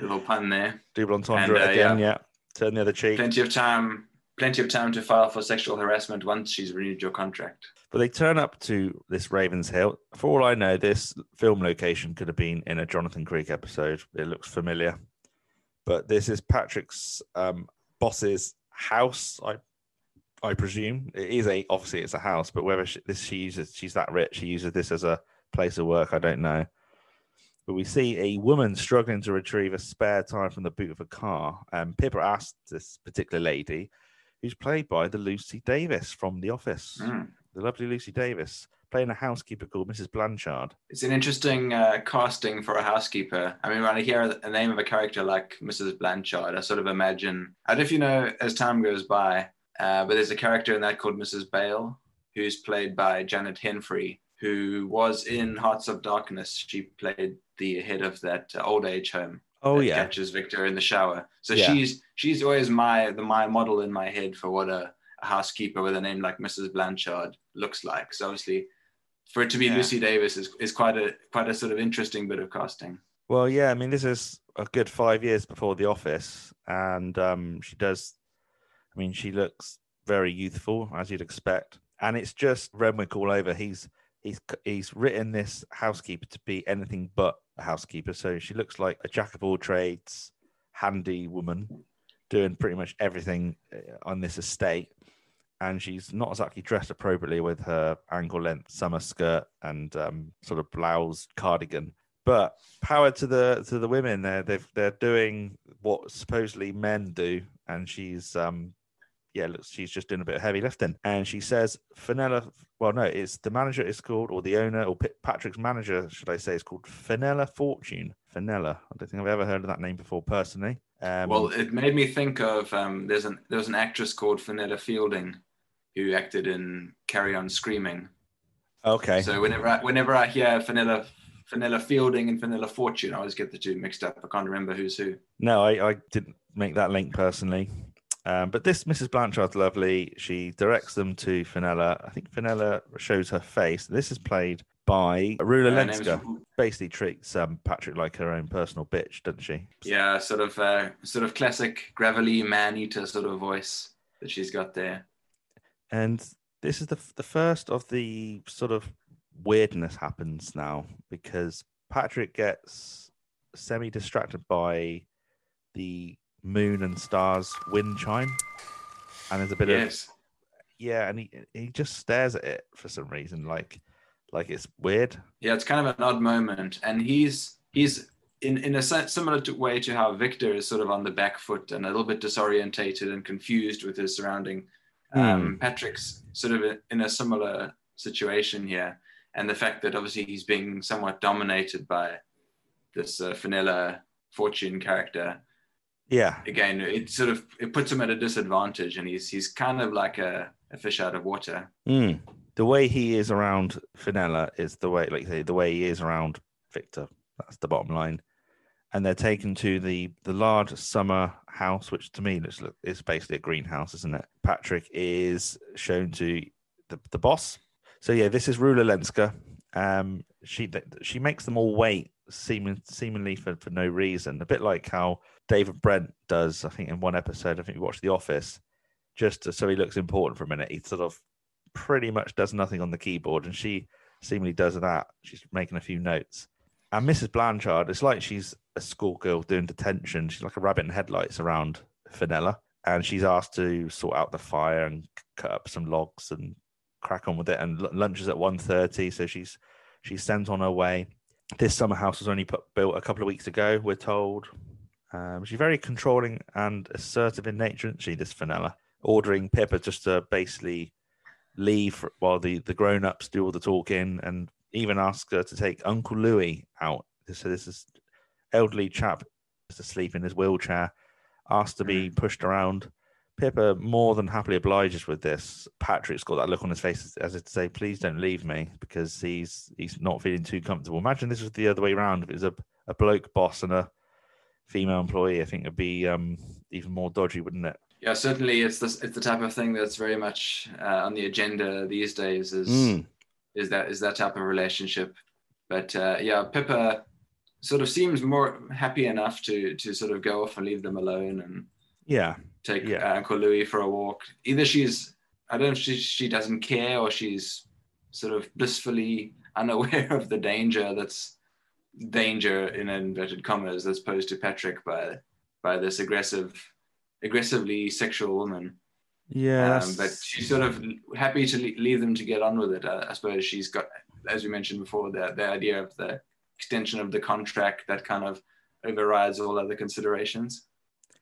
little pun there. Double entendre And, uh, again. yeah. Yeah. Turn the other cheek. Plenty of time. Plenty of time to file for sexual harassment once she's renewed your contract. But they turn up to this Ravens Hill. For all I know, this film location could have been in a Jonathan Creek episode. It looks familiar. But this is Patrick's um, boss's house. I I presume it is a obviously it's a house, but whether she, this she uses she's that rich, she uses this as a place of work. I don't know. But we see a woman struggling to retrieve a spare tire from the boot of a car. And Pippa asked this particular lady, who's played by the Lucy Davis from The Office Mm. the lovely Lucy Davis, playing a housekeeper called Mrs. Blanchard. It's an interesting uh, casting for a housekeeper. I mean, when I hear the name of a character like Mrs. Blanchard, I sort of imagine. I don't know if you know as time goes by, uh, but there's a character in that called Mrs. Bale, who's played by Janet Henfrey, who was in Hearts of Darkness. She played the head of that uh, old age home. Oh that yeah, catches Victor in the shower. So Yeah. she's she's always my the my model in my head for what a, a housekeeper with a name like Mrs. Blanchard looks like. So obviously, for it to be Yeah. Lucy Davis is, is quite a quite a sort of interesting bit of casting. well yeah. I mean, this is a good five years before The Office, and um, she does. I mean, she looks very youthful as you'd expect, and it's just Renwick all over. He's he's he's written this housekeeper to be anything but a housekeeper. So she looks like a jack of all trades, handy woman, doing pretty much everything uh, on this estate. And she's not exactly dressed appropriately with her ankle length summer skirt and um, sort of blouse cardigan. But power to the to the women, they're they've, they're doing what supposedly men do, and she's um yeah, looks she's just doing a bit of heavy lifting. And she says, Fenella, well, no, it's the manager is called, or the owner, or P- Patrick's manager, should I say, is called Fenella Fortune. Fenella. I don't think I've ever heard of that name before personally. Um, well, it made me think of um, there's an there was an actress called Fenella Fielding who acted in Carry On Screaming. okay. So whenever I, whenever I hear Fenella Fenella Fielding and Fenella Fortune, I always get the two mixed up. I can't remember who's who. No, I, I didn't make that link personally. Um, but this Mrs. Blanchard's lovely. She directs them to Fenella. I think Fenella shows her face. This is played by Rula Lenska. Basically treats um, Patrick like her own personal bitch, doesn't she? Yeah, sort of uh, sort of classic gravelly man eater sort of voice that she's got there. And this is the the first of the sort of weirdness happens now because Patrick gets semi distracted by the moon and stars wind chime, and there's a bit of yeah, and he he just stares at it for some reason, like like it's weird. Yeah, it's kind of an odd moment, and he's he's in in a similar to, way to how Victor is sort of on the back foot and a little bit disorientated and confused with his surrounding. Um, Patrick's sort of in a similar situation here, and the fact that obviously he's being somewhat dominated by this uh, Fenella Fortune character. Yeah, Again, it sort of it puts him at a disadvantage, and he's he's kind of like a, a fish out of water. Mm. The way he is around Fenella is the way, like say, the way he is around Victor. That's the bottom line. And they're taken to the the large summer house, which to me looks look is basically a greenhouse, isn't it? Patrick is shown to the, the boss. So yeah, this is Rula Lenska. Um, she she makes them all wait, seeming seemingly for, for no reason. A bit like how David Brent does, I think, in one episode. I think we watched The Office, just to, so he looks important for a minute. He sort of pretty much does nothing on the keyboard, and she seemingly does that. She's making a few notes. And Mrs. Blanchard, it's like she's a schoolgirl doing detention. She's like a rabbit in headlights around Fenella, and she's asked to sort out the fire and cut up some logs and crack on with it. And lunch is at 1.30, so she's she's sent on her way. This summer house was only put, built a couple of weeks ago. We're told. Um, she's very controlling and assertive in nature, isn't she? This Fenella, ordering Pippa just to basically leave while the the grown ups do all the talking, and even ask her to take Uncle Louis out. So this is elderly chap just asleep in his wheelchair, asked to be pushed around. Pippa more than happily obliges with this. Patrick's got that look on his face as, if to say, "Please don't leave me," because he's he's not feeling too comfortable. Imagine this was the other way around. If it was a, a bloke boss and a female employee, I think it'd be um, even more dodgy, wouldn't it? Yeah, certainly it's this it's the type of thing that's very much uh, on the agenda these days is Mm. is that is that type of relationship. But uh, yeah, Pippa sort of seems more happy enough to to sort of go off and leave them alone and Yeah, take Yeah. uh, Uncle Louis for a walk. Either she's I don't know if she she doesn't care or she's sort of blissfully unaware of the danger that's danger in inverted commas as opposed to Patrick by by this aggressive aggressively sexual woman. yeah. Um, but she's sort of happy to leave them to get on with it. Uh, I suppose she's got, as we mentioned before, the, the idea of the extension of the contract that kind of overrides all other considerations.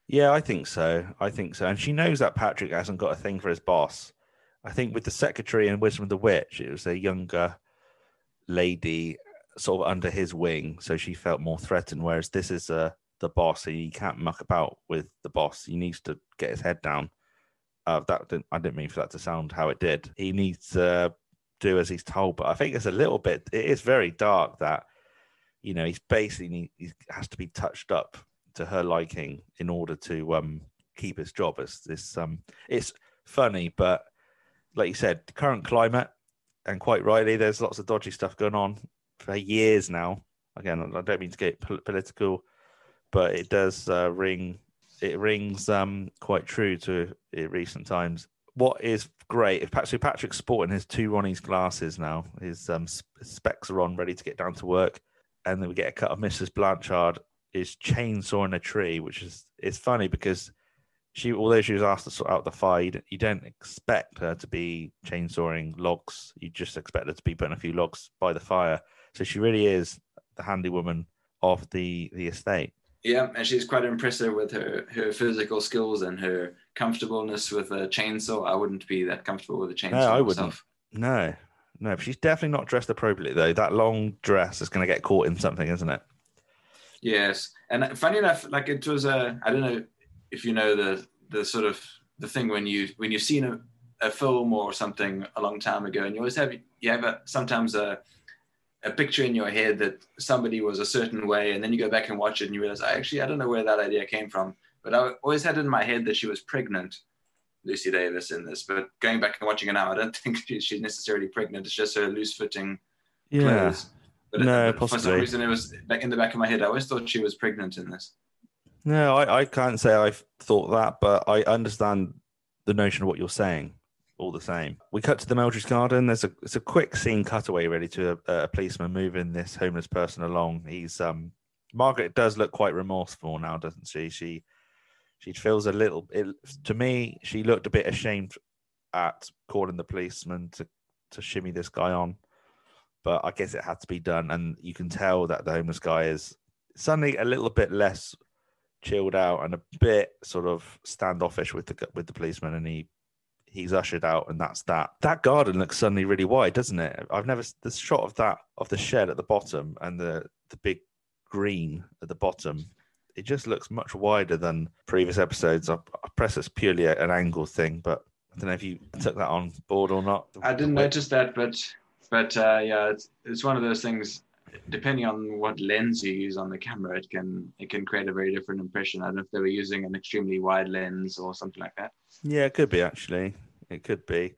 Yeah, I think so. I think so. And she knows that Patrick hasn't got a thing for his boss. I think with the secretary and Wisdom of the Witch, it was a younger lady sort of under his wing, so she felt more threatened. Whereas this is uh, the boss, and he can't muck about with the boss. He needs to get his head down. Uh, that didn't, I didn't mean for that to sound how it did. He needs to do as he's told, but I think it's a little bit. It is very dark that you know he's basically he has to be touched up to her liking in order to um keep his job. As this um it's funny but like you said the current climate and quite rightly there's lots of dodgy stuff going on for years now. Again i don't mean to get political but it does uh, ring it rings um quite true to recent times. What is great if patrick patrick's sporting his two ronnie's glasses now his um specs are on ready to get down to work and then we get a cut of mrs blanchard is chainsawing a tree, which is it's funny because she, although she was asked to sort out the fire, you don't, you don't expect her to be chainsawing logs. You just expect her to be putting a few logs by the fire. So she really is the handy woman of the the estate. Yeah, and she's quite impressive with her her physical skills and her comfortableness with a chainsaw. I wouldn't be that comfortable with a chainsaw I wouldn't. myself. No, no, she's definitely not dressed appropriately though. That long dress is going to get caught in something, isn't it? Yes, and uh, funny enough, like it was a I don't know if you know the the sort of the thing when you when you've seen a, a film or something a long time ago, and you always have you have a, sometimes a a picture in your head that somebody was a certain way, and then you go back and watch it, and you realize, I actually I don't know where that idea came from, but I always had in my head that she was pregnant, Lucy Davis in this. But going back and watching it now, I don't think she's necessarily pregnant. It's just her loose fitting clothes. But, No, but for some possibly. reason, it was back in the back of my head. I always thought she was pregnant in this. No, I, I can't say I've thought that, but I understand the notion of what you're saying. All the same, we cut to the Meldrew's Garden. There's a it's a quick scene cutaway really to a, a policeman moving this homeless person along. He's um Margaret does look quite remorseful now, doesn't she? She she feels a little. It, to me, she looked a bit ashamed at calling the policeman to to shimmy this guy on, but I guess it had to be done, and you can tell that the homeless guy is suddenly a little bit less chilled out and a bit sort of standoffish with the with the policeman, and he he's ushered out, and that's that. That garden looks suddenly really wide, doesn't it? I've never the shot of that of the shed at the bottom and the the big green at the bottom. It just looks much wider than previous episodes. I, I press it's purely a- an angle thing, but I don't know if you took that on board or not. I didn't notice that, but but uh, yeah, it's it's one of those things. Depending on what lens you use on the camera, it can it can create a very different impression. I don't know if they were using an extremely wide lens or something like that. Yeah, it could be actually. It could be.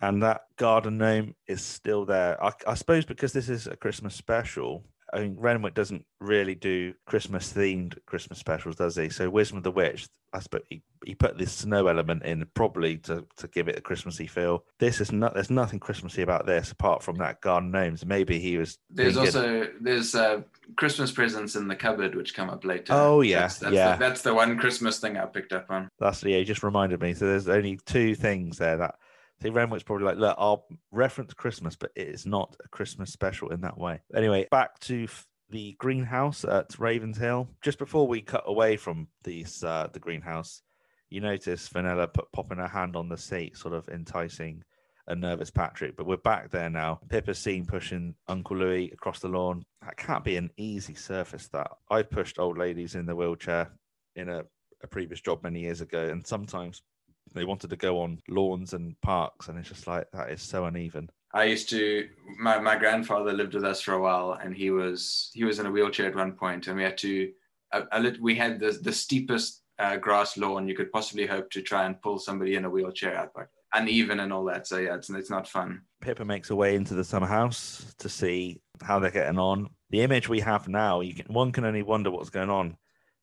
And that garden gnome is still there. I, I suppose because this is a Christmas special. I mean, Renwick doesn't really do Christmas themed Christmas specials, does he? So, Wisdom of the Witch, I suppose he, he put this snow element in probably to, to give it a Christmassy feel. This is not. There's nothing Christmassy about this apart from that garden gnomes. Maybe he was. There's also there's uh, Christmas presents in the cupboard which come up later. Oh, yeah, that's, that's yeah. The, that's the one Christmas thing I picked up on. That's yeah, you just reminded me. So there's only two things there that think Renwick's probably like, look, I'll reference Christmas, but it is not a Christmas special in that way. Anyway, back to f- the greenhouse at Ravens Hill. Just before we cut away from these uh, the greenhouse, you notice Fenella put popping her hand on the seat, sort of enticing a nervous Patrick. But we're back there now. Pippa's seen pushing Uncle Louis across the lawn. That can't be an easy surface. That I pushed old ladies in the wheelchair in a, a previous job many years ago, and sometimes they wanted to go on lawns and parks, and it's just like that is so uneven. I used to my, my grandfather lived with us for a while and he was he was in a wheelchair at one point and we had to a, lit, we had the the steepest uh, grass lawn you could possibly hope to try and pull somebody in a wheelchair out but uneven and all that so yeah it's it's not fun Pippa makes her way into the summer house to see how they're getting on. The image we have now, you can one can only wonder what's going on.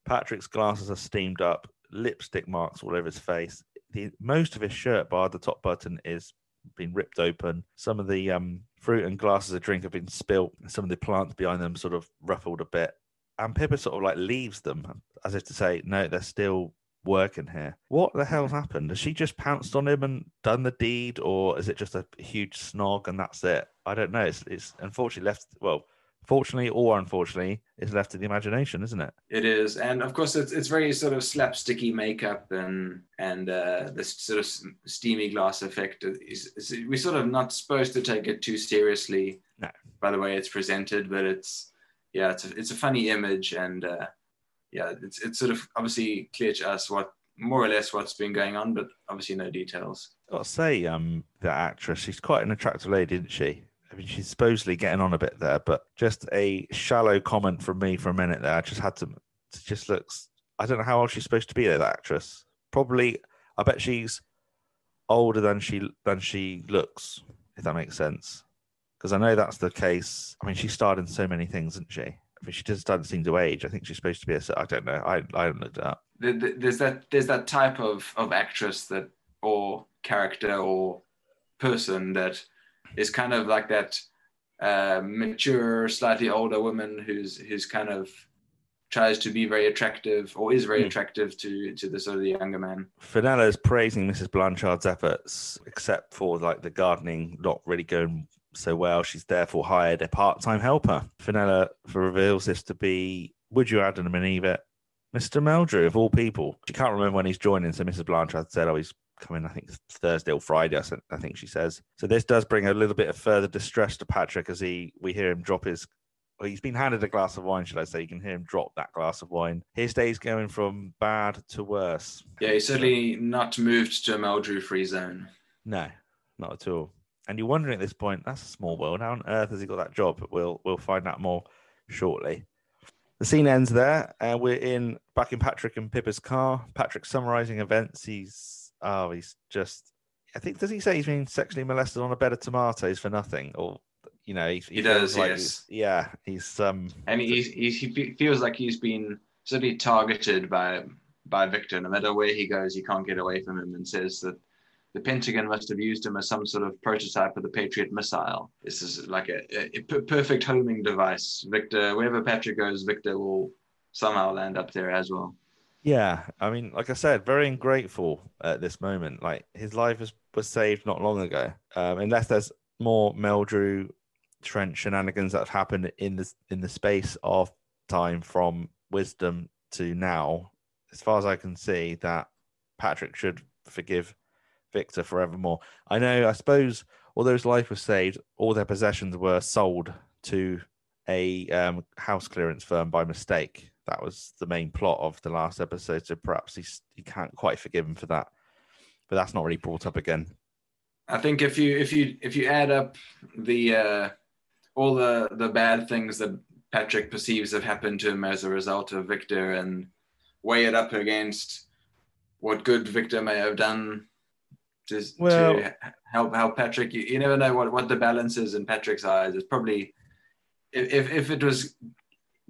Patrick's glasses are steamed up, lipstick marks all over his face. The most of his shirt, bar the top button, is been ripped open. Some of the um, fruit and glasses of drink have been spilt. Some of the plants behind them sort of ruffled a bit. And Pippa sort of like leaves them as if to say, no, they're still working here. What the hell's happened? Has she just pounced on him and done the deed, or is it just a huge snog and that's it? I don't know. It's, it's unfortunately left, well, fortunately or unfortunately, it's left to the imagination, isn't it? it is and of course it's, it's very sort of slapsticky makeup and and uh, this sort of steamy glass effect is, is we're sort of not supposed to take it too seriously No. by the way it's presented but it's yeah it's a, it's a funny image and uh, yeah it's it's sort of obviously clear to us what more or less what's been going on but obviously no details I'll say, um, the actress, she's quite an attractive lady, isn't she? I mean, she's supposedly getting on a bit there, but just a shallow comment from me for a minute there. I just had to, it just looks, I don't know how old she's supposed to be there, that actress. Probably, I bet she's older than she than she looks, if that makes sense. Because I know that's the case. I mean, she starred in so many things, isn't she? I mean, she just doesn't seem to age. I think she's supposed to be a. I don't know. I I haven't looked it up. There- there- there's that there's that type of of actress that or character or person that is kind of like that uh, mature, slightly older woman who's who's kind of tries to be very attractive or is very Hmm. attractive to to the sort of the younger man. Fenella is praising Mrs. Blanchard's efforts, except for like the gardening not really going so well. She's therefore hired a part-time helper. Fenella reveals this to be, would you add believe it, Mr. Meldrew of all people. She can't remember when he's joining, so Mrs. Blanchard said, "Oh, he's coming. I think Thursday or Friday." I think- she says. So this does bring a little bit of further distress to Patrick as he we hear him drop his. Well, he's been handed a glass of wine, should I say? You can hear him drop that glass of wine. His day's going from bad to worse. Yeah, he's certainly not moved to a Meldrew free zone. No, not at all. And you're wondering at this point, that's a small world. How on earth has he got that job? But we'll we'll find out more shortly. The scene ends there. Uh, we're in back in Patrick and Pippa's car. Patrick summarizing events. He's oh, he's just. I think does he say he's been sexually molested on a bed of tomatoes for nothing, or you know, he, He feels does, like yes. he's- yeah, he's um. and he, he, he feels like he's been certainly targeted by by Victor. No matter where he goes, he can't get away from him, and says that the Pentagon must have used him as some sort of prototype of the Patriot missile. This is like a, a, a perfect homing device. Victor, wherever Patrick goes, Victor will somehow land up there as well. Yeah, I mean, like I said, very ungrateful at this moment. Like his life was, was saved not long ago. Um, unless there's more Meldrew Trent shenanigans that have happened in the in the space of time from wisdom to now, as far as I can see, that Patrick should forgive Victor forevermore. I know, I suppose, although his life was saved, all their possessions were sold to a um, house clearance firm by mistake. That was the main plot of the last episode. So perhaps he's, he can't quite forgive him for that. But that's not really brought up again. I think if you if you if you add up the uh, all the the bad things that Patrick perceives have happened to him as a result of Victor and weigh it up against what good Victor may have done to, Well- to help help Patrick. You, you never know what, what the balance is in Patrick's eyes. It's probably if if- if it was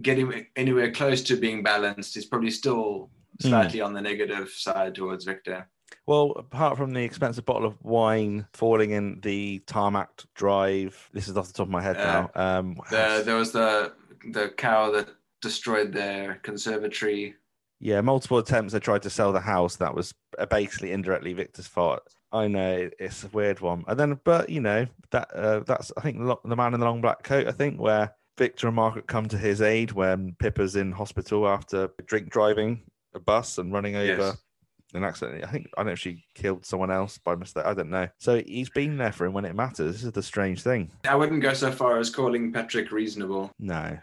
getting anywhere close to being balanced, he's probably still Hmm. slightly on the negative side towards Victor. Well, apart from the expensive bottle of wine falling in the tarmac drive, this is off the top of my head Uh, now. Um, The, there was the the cow that destroyed their conservatory. Yeah, multiple attempts they tried to sell the house. That was basically indirectly Victor's fault. I know it's a weird one, and then but you know that uh, that's I think the man in the long black coat. I think where Victor and Margaret come to his aid when Pippa's in hospital after drink driving a bus and running over Yes. an accident. I think I don't know if she killed someone else by mistake. I don't know. So he's been there for him when it matters. This is the strange thing. I wouldn't go so far as calling Patrick reasonable. No,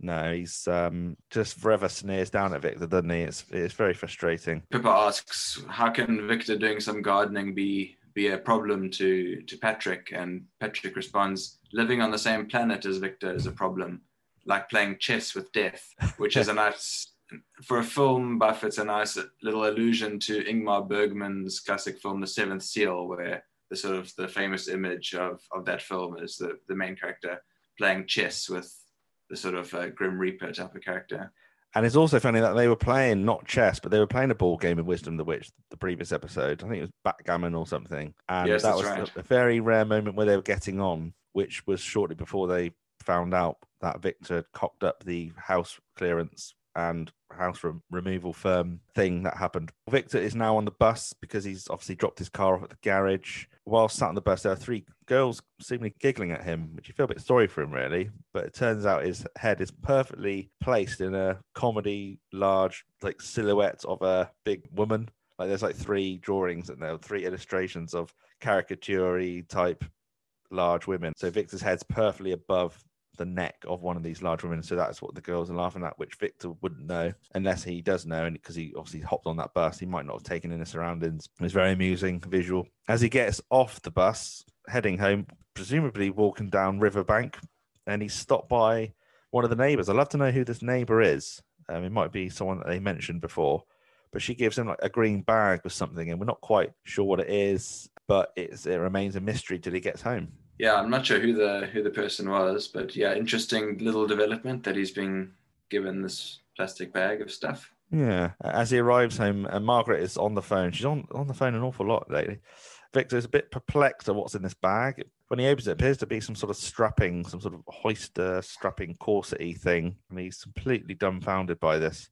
no, he's um just forever sneers down at Victor, doesn't he? It's it's very frustrating. Pippa asks, "How can Victor doing some gardening be be a problem to to Patrick?" And Patrick responds, "Living on the same planet as Victor is a problem, like playing chess with death," which is a nice. For a film buff, it's a nice little allusion to Ingmar Bergman's classic film, The Seventh Seal, where the sort of the famous image of, of that film is the, the main character playing chess with the sort of uh, Grim Reaper type of character. And it's also funny that they were playing not chess, but they were playing a ball game of Wisdom the Witch, the previous episode. I think it was backgammon or something. And Yes, that was right. a, a very rare moment where they were getting on, which was shortly before they found out that Victor cocked up the house clearance and house rem- removal firm thing that happened. Victor is now on the bus because he's obviously dropped his car off at the garage. While sat on the bus, there are three girls seemingly giggling at him, which you feel a bit sorry for him, really. But it turns out his head is perfectly placed in a comedy, large, like silhouette of a big woman. Like there's like three drawings and there are three illustrations of caricature type large women. So Victor's head's perfectly above the neck of one of these large women. So that's what the girls are laughing at, which Victor wouldn't know unless he does know. And because he obviously hopped on that bus, he might not have taken in the surroundings. It's very amusing visual. As he gets off the bus, heading home, presumably walking down Riverbank, and he's stopped by one of the neighbors. I'd love to know who this neighbor is. Um, it might be someone that they mentioned before, but she gives him like a green bag or something, and we're not quite sure what it is, but it remains a mystery till he gets home. Yeah, I'm not sure who the who the person was, but yeah, interesting little development that he's being given this plastic bag of stuff. Yeah. As he arrives home, and Margaret is on the phone. She's on, on the phone an awful lot lately. Victor's a bit perplexed at what's in this bag. When he opens it, it appears to be some sort of strapping, some sort of hoister strapping corsety thing. And he's completely dumbfounded by this.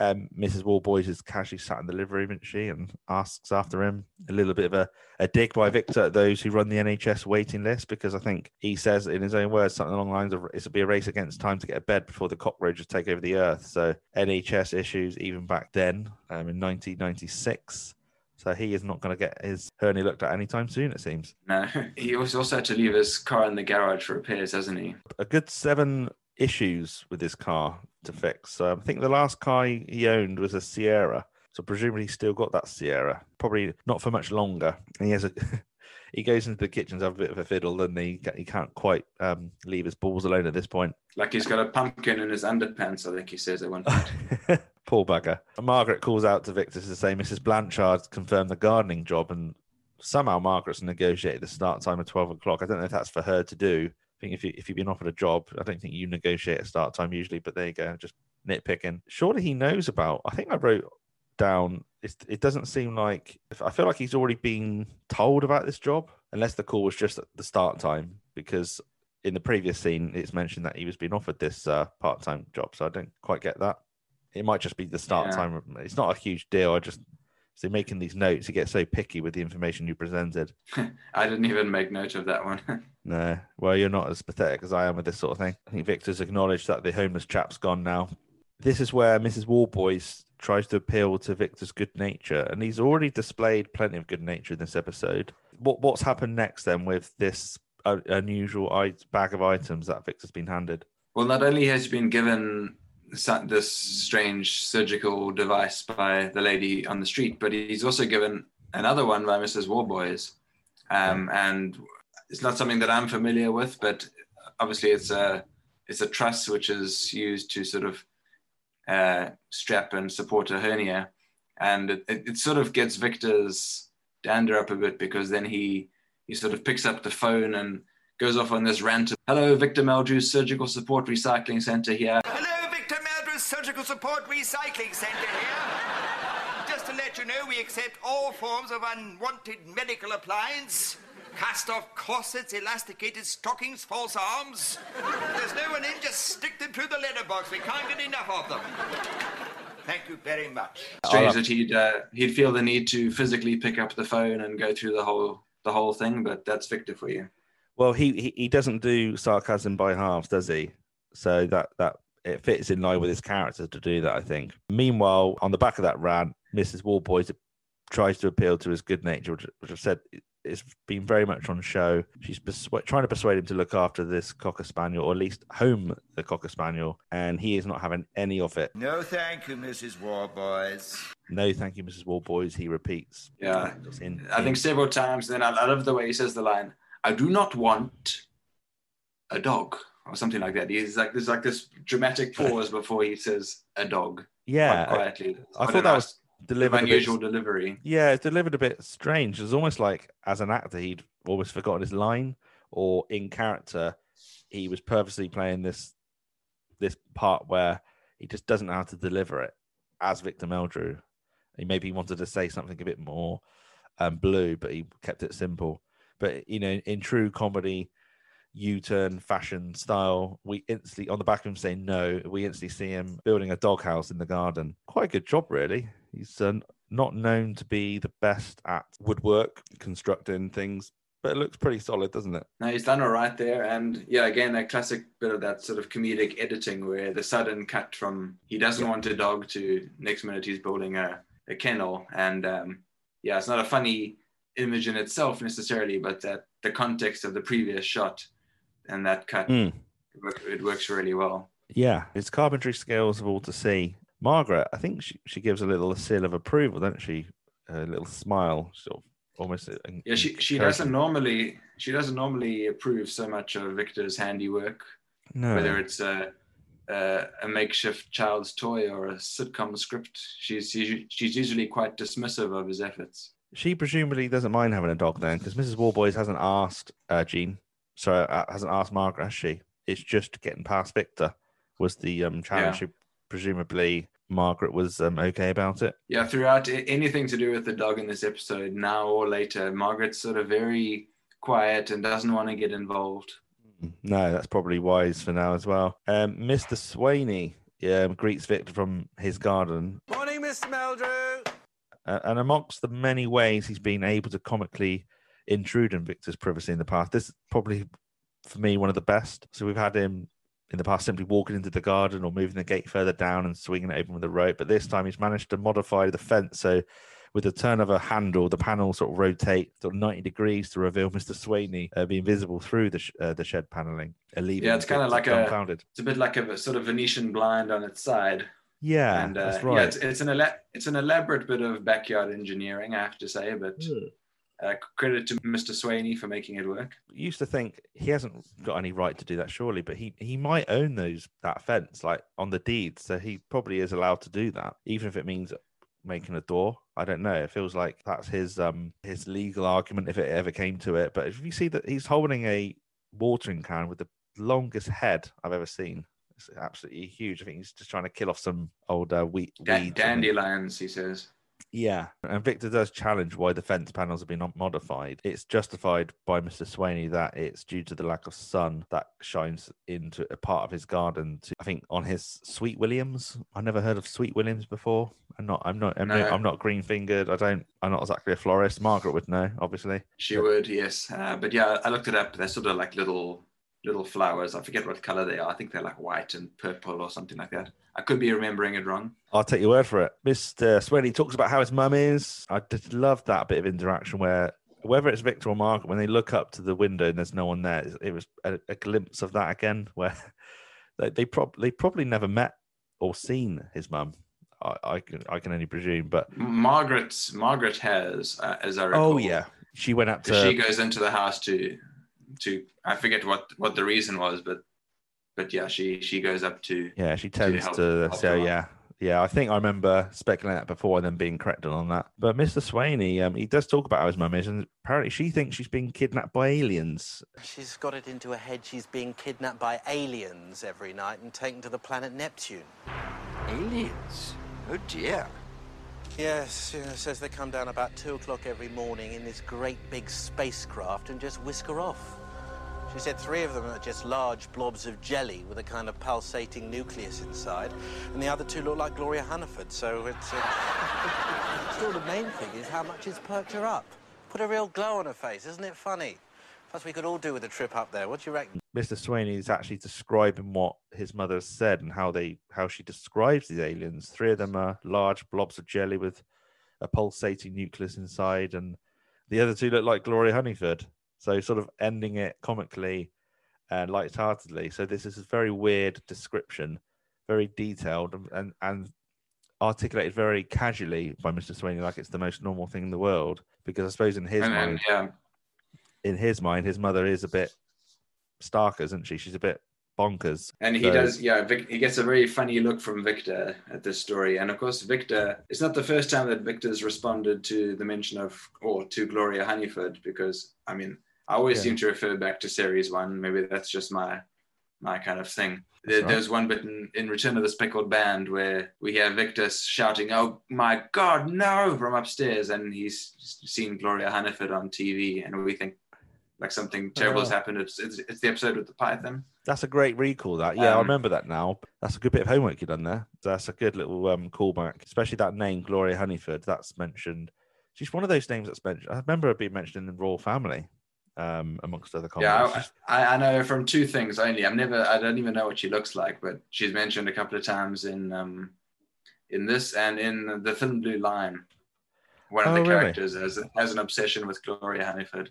Um, Mrs. Warboys is casually sat in the living room, isn't she, and asks after him. A little bit of a, a dig by Victor at those who run the NHS waiting list, because I think he says in his own words something along the lines of it'll be a race against time to get a bed before the cockroaches take over the earth. So NHS issues even back then, um, in 1996. So he is not going to get his hernia looked at anytime soon, it seems. No, he also also had to leave his car in the garage for repairs, hasn't he? A good seven issues with his car to fix. So I think the last car he he owned was a Sierra. So presumably he's still got that Sierra. Probably not for much longer. And he has a he goes into the kitchen to have a bit of a fiddle and he he can't quite um, leave his balls alone at this point. Like he's got a pumpkin in his underpants, I think he says at one point. Poor bugger. Margaret calls out to Victor to say Mrs. Blanchard confirmed the gardening job, and somehow Margaret's negotiated the start time of 12 o'clock. I don't know if that's for her to do. Think if, you, if you've been offered a job, I don't think you negotiate a start time usually, but there you go, just nitpicking. Surely he knows about, I think I wrote down, it, it doesn't seem like, I feel like he's already been told about this job, unless the call was just at the start time, because in the previous scene, it's mentioned that he was being offered this uh, part time job, so I don't quite get that. it might just be the start Yeah. time. It's not a huge deal. I just so making these notes, you get so picky with the information you presented. I didn't even make note of that one. No, well, you're not as pathetic as I am with this sort of thing. I think Victor's acknowledged that the homeless chap's gone now. This is where Mrs. Warboys tries to appeal to Victor's good nature, and he's already displayed plenty of good nature in this episode. What what's happened next then with this uh, unusual i- bag of items that Victor's been handed? Well, not only has he been given this strange surgical device by the lady on the street, but he's also given another one by Mrs. Warboys. Um, and it's not something that I'm familiar with, but obviously it's a it's a truss which is used to sort of uh, strap and support a hernia, and it, it, it sort of gets Victor's dander up a bit because then he he sort of picks up the phone and goes off on this rant. Of, Hello, Victor Meldrew Surgical Support Recycling Center here. Hello, Victor Meldrews Surgical Support Recycling Centre here. Just to let you know, we accept all forms of unwanted medical appliance. Cast off corsets, elasticated stockings, false arms. There's no one in, just stick them through the letterbox. We can't get enough of them. Thank you very much. Strange that he'd uh, he'd feel the need to physically pick up the phone and go through the whole the whole thing, but that's Victor for you. Well, he, he he doesn't do sarcasm by halves, does he? So that that it fits in line with his character to do that, I think. Meanwhile, on the back of that rant, Mrs. Warboys tries to appeal to his good nature, which, which I've said it's been very much on show. She's persu- trying to persuade him to look after this cocker spaniel, or at least home the cocker spaniel, and he is not having any of it. No, thank you, Mrs. Warboys. No, thank you, Mrs. Warboys. He repeats. Yeah. Just in- I think several times. And then I, I love the way he says the line, "I do not want a dog." Or something like that. He's like there's like this dramatic pause before he says a dog. yeah, I, quietly. I don't thought that know, was it's delivered a bit unusual delivery. Yeah, it's delivered a bit strange. It's almost like as an actor, he'd almost forgotten his line, or in character, he was purposely playing this this part where he just doesn't know how to deliver it as Victor Meldrew. He maybe wanted to say something a bit more um, blue, but he kept it simple. But you know, in true comedy, U-turn fashion style, we instantly on the back of him saying no, we instantly see him building a doghouse in the garden. Quite a good job, really. He's uh, not known to be the best at woodwork, constructing things, but it looks pretty solid, doesn't it? No, he's done all right there. And yeah, again, a classic bit of that sort of comedic editing where the sudden cut from he doesn't want a dog to next minute he's building a, a kennel. And um, yeah, it's not a funny image in itself necessarily, but that the context of the previous shot and that cut, Mm. it, work, it works really well. Yeah, it's carpentry skills of all to see. Margaret, I think she, she gives a little seal of approval, doesn't she? A little smile, sort of almost. Yeah, she, she doesn't normally she doesn't normally approve so much of Victor's handiwork. No. whether it's a, a, a makeshift child's toy or a sitcom script. She's she's usually quite dismissive of his efforts. She presumably doesn't mind having a dog then, because Mrs. Warboys hasn't asked uh, Jean, sorry, uh, hasn't asked Margaret, has she? It's just getting past Victor was the um, challenge. She- Presumably, Margaret was um, okay about it. Yeah, throughout anything to do with the dog in this episode, now or later, Margaret's sort of very quiet and doesn't want to get involved. No, that's probably wise for now as well. Um, Mr. Swaney um, greets Victor from his garden, Morning, Mr. Meldrew. uh, and amongst the many ways he's been able to comically intrude in Victor's privacy in the past, this is probably for me one of the best. So we've had him in the past simply walking into the garden or moving the gate further down and swinging it open with a rope, but this time he's managed to modify the fence so. With the turn of a handle, the panel sort of rotate sort of 90 degrees to reveal Mr. Swaney uh, being visible through the, sh- uh, the shed paneling. Uh, Yeah, it's kinda like a-. It's a bit like a sort of Venetian blind on its side. Yeah, and uh, that's yeah, right. it's, it's an ela- it's an elaborate bit of backyard engineering, I have to say, but uh, credit to Mr. Swaney for making it work. used to think he hasn't got any right to do that, surely, but he he might own those that fence like on the deed, so he probably is allowed to do that, even if it means making a door. I don't know. It feels like that's his um his legal argument if it ever came to it. But if you see that he's holding a watering can with the longest head I've ever seen. It's absolutely huge. I think he's just trying to kill off some old uh, wheat Da- weeds. I think. dandelions, he says. Yeah, and Victor does challenge why the fence panels have been modified. It's justified by Mr. Swaney that it's due to the lack of sun that shines into a part of his garden. To, I think on his Sweet Williams. I never heard of Sweet Williams before. I'm not. I'm not. I'm, No. I'm not green fingered. I don't. I'm not exactly a florist. Margaret would know, obviously. She would, yes. Uh, but yeah, I looked it up. They're sort of like little little flowers. I forget what color they are. I think they're like white and purple or something like that. I could be remembering it wrong. I'll take your word for it. Mr. Swaney talks about how his mum is. I just love that bit of interaction where, whether it's Victor or Margaret, when they look up to the window and there's no one there, it- it was a, a glimpse of that again, where they they, prob- they probably never met or seen his mum. I, I can I can only presume, but Margaret Margaret has, uh, as I recall. oh yeah, she went up to she goes into the house to to I forget what what the reason was, but but yeah, she she goes up to yeah she tends help- to help say yeah. Yeah, I think I remember speculating that before and then being corrected on that. But Mr. Swaney, um, he does talk about how his mum is, and apparently she thinks she's been kidnapped by aliens. She's got it into her head she's being kidnapped by aliens every night and taken to the planet Neptune. Aliens? Oh dear. Yes, yeah, says they come down about two o'clock every morning in this great big spacecraft and just whisk her off. She said three of them are just large blobs of jelly with a kind of pulsating nucleus inside, and the other two look like Gloria Hunniford. So it's uh, still the main thing is how much it's perked her up. Put a real glow on her face, isn't it funny? Plus, we could all do with a trip up there. What do you reckon? Mr. Swaney is actually describing what his mother said and how they how she describes these aliens. Three of them are large blobs of jelly with a pulsating nucleus inside, and the other two look like Gloria Hunniford. So sort of ending it comically and lightheartedly. So this is a very weird description, very detailed and and, articulated very casually by Mr. Swaney, like it's the most normal thing in the world. Because I suppose in his and, mind, yeah, in his mind, his mother is a bit starker, isn't she? She's a bit bonkers. And he So- does, yeah. Vic, he gets a very funny look from Victor at this story, and of course, Victor. It's not the first time that Victor's responded to the mention of or to Gloria Hunniford, because I mean, I always Yeah. seem to refer back to series one. Maybe that's just my my kind of thing. There, right. There's one bit in, in Return of the Speckled Band where we hear Victor shouting, "Oh my God, no!" from upstairs, and he's seen Gloria Hunniford on TV, and we think like something terrible has happened. It's, it's it's the episode with the python. That's a great recall. That yeah, I Um, remember that now. That's a good bit of homework you've done there. That's a good little um, callback, especially that name Gloria Hunniford. That's mentioned. She's one of those names that's mentioned. I remember her being mentioned in the Royle Family, um, amongst other comedies. Yeah, I, I, know from two things only. I'm never, I don't even know what she looks like, but she's mentioned a couple of times in um, in this and in the thin Blue Line. One of Oh, the really? characters has, has an obsession with Gloria Hunniford.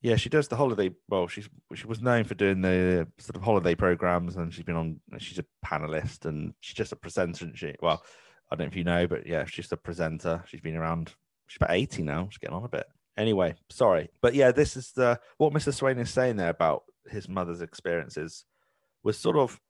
yeah, she does the holiday. Well, she's she was known for doing the sort of holiday programs, and she's been on. She's a panelist, and she's just a presenter, isn't she? Well, I don't know if you know, but yeah, she's just a presenter. She's been around. She's about eighty now. She's getting on a bit. Anyway, sorry, but yeah, this is the what Mr. Swaney is saying there about his mother's experiences was sort of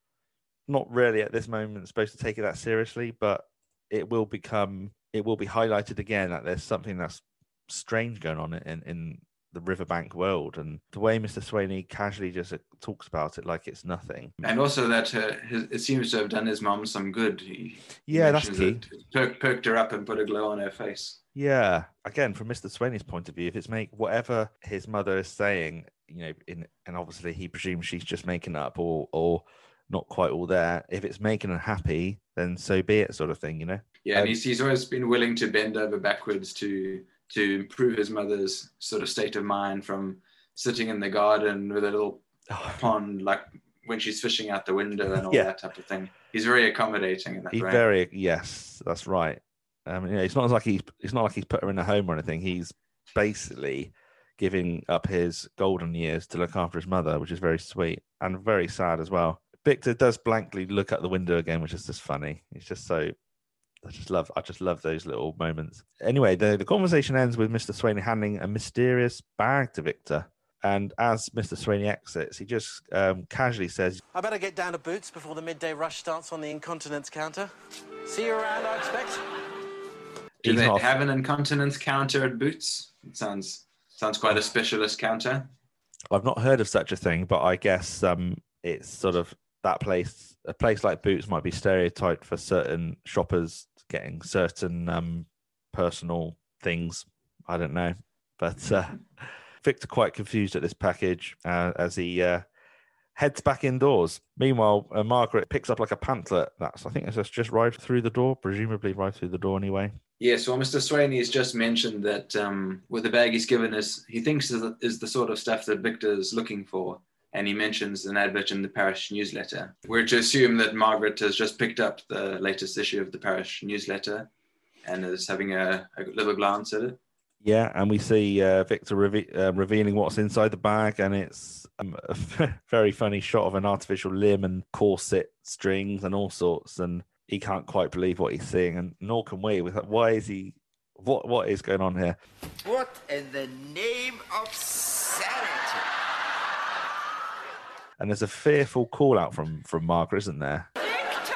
not really at this moment supposed to take it that seriously, but it will become it will be highlighted again that there's something that's strange going on in in the riverbank world and the way Mr. Swaney casually just uh, talks about it like it's nothing. And also that uh, his, it seems to have done his mom some good. He Yeah, that's key. perk, perked her up and put a glow on her face. Yeah, again, from Mr. Swaney's point of view, if it's make whatever his mother is saying, you know, in and obviously he presumes she's just making up or or not quite all there. If it's making her happy, then so be it, sort of thing, you know. Yeah, and Um, he's, he's always been willing to bend over backwards to to improve his mother's sort of state of mind from sitting in the garden with a little pond, like when she's fishing out the window and all Yeah. that type of thing. He's very accommodating in that He's way. very yes, that's right. Um, you know, it's not like he's it's not like he's put her in a home or anything. He's basically giving up his golden years to look after his mother, which is very sweet and very sad as well. Victor does blankly look out the window again, which is just funny. It's just so I just love I just love those little moments. Anyway, the, the conversation ends with Mr. Swaney handing a mysterious bag to Victor. And as Mr. Swaney exits, he just um, casually says, I better get down to Boots before the midday rush starts on the incontinence counter. See you around, I expect. Do He's they not- have an incontinence counter at Boots? It sounds sounds quite a specialist counter. I've not heard of such a thing, but I guess um, it's sort of that place. A place like Boots might be stereotyped for certain shoppers getting certain um, personal things. I don't know, but uh, Victor quite confused at this package uh, as he uh, heads back indoors. Meanwhile, uh, Margaret picks up like a pamphlet. That's I think it's just right through the door, presumably right through the door anyway. Yes, well, Mr. Swaney has just mentioned that um, with the bag he's given us, he thinks is the, is the sort of stuff that Victor is looking for. And he mentions an advert in the parish newsletter. We're to assume that Margaret has just picked up the latest issue of the parish newsletter and is having a, a little glance at it. Yeah, and we see uh, Victor reve- uh, revealing what's inside the bag, and it's um, a very funny shot of an artificial limb and corset strings and all sorts. And he can't quite believe what he's seeing, and nor can we. With why is he? What what is going on here? What in the name of And there's a fearful call out from from Margaret, isn't there? Victor!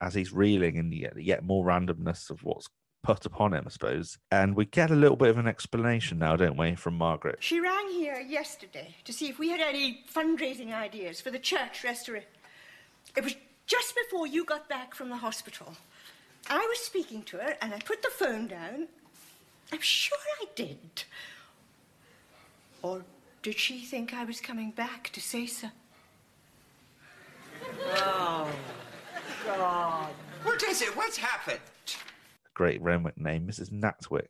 As he's reeling in yet, yet more randomness of what's put upon him, I suppose. And we get a little bit of an explanation now, don't we, from Margaret? She rang here yesterday to see if we had any fundraising ideas for the church restoration. It was just before you got back from the hospital. I was speaking to her and I put the phone down. I'm sure I did. Or did she think I was coming back to say so? Oh, God. What is it? What's happened? Great Renwick name, Mrs. Natwick.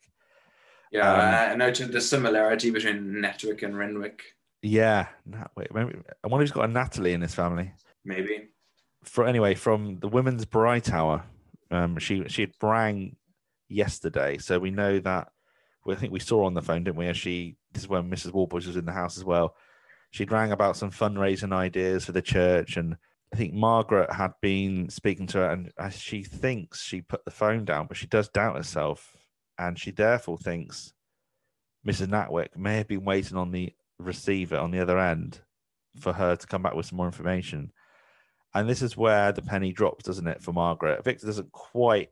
Yeah, Um, I noted the similarity between Natwick and Renwick, Yeah, Natwick. Maybe, I wonder if he's got a Natalie in his family. maybe. For anyway, from the Women's Bright Hour, um, she she had rang yesterday, so we know that. I think we saw on the phone, didn't we? As she, this is when Mrs. Warboys was in the house as well. She'd rang about some fundraising ideas for the church, and I think Margaret had been speaking to her, and she thinks she put the phone down, but she does doubt herself, and she therefore thinks Mrs. Natwick may have been waiting on the receiver on the other end for her to come back with some more information. And this is where the penny drops, doesn't it, for Margaret? Victor doesn't quite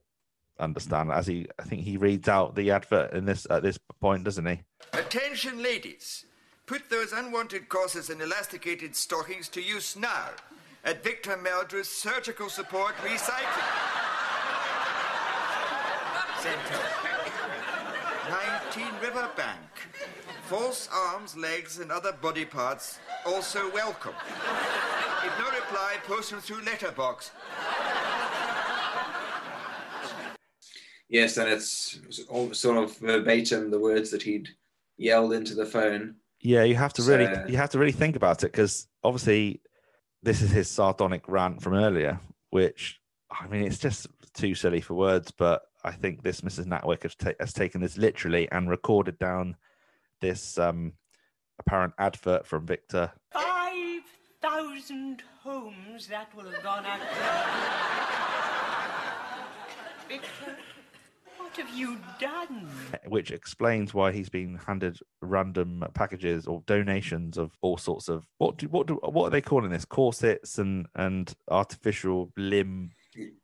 understand as he I think he reads out the advert in this at this point, doesn't he? Attention, ladies. Put those unwanted corsets and elasticated stockings to use now at Victor Meldrew's Surgical Support Recycling Center. 19 Riverbank. False arms, legs, and other body parts also welcome. If no reply, post them through letterbox. Yes, and it's all sort of verbatim the words that he'd yelled into the phone. Yeah, you have to really you have to really think about it because obviously this is his sardonic rant from earlier, which I mean it's just too silly for words, but I think this Mrs. Natwick has, ta- has taken this literally and recorded down this um, apparent advert from Victor. Five thousand homes that will have gone out. Victor, what have you done? which explains why he's been handed random packages or donations of all sorts of what do what do what are they calling this corsets and and artificial limb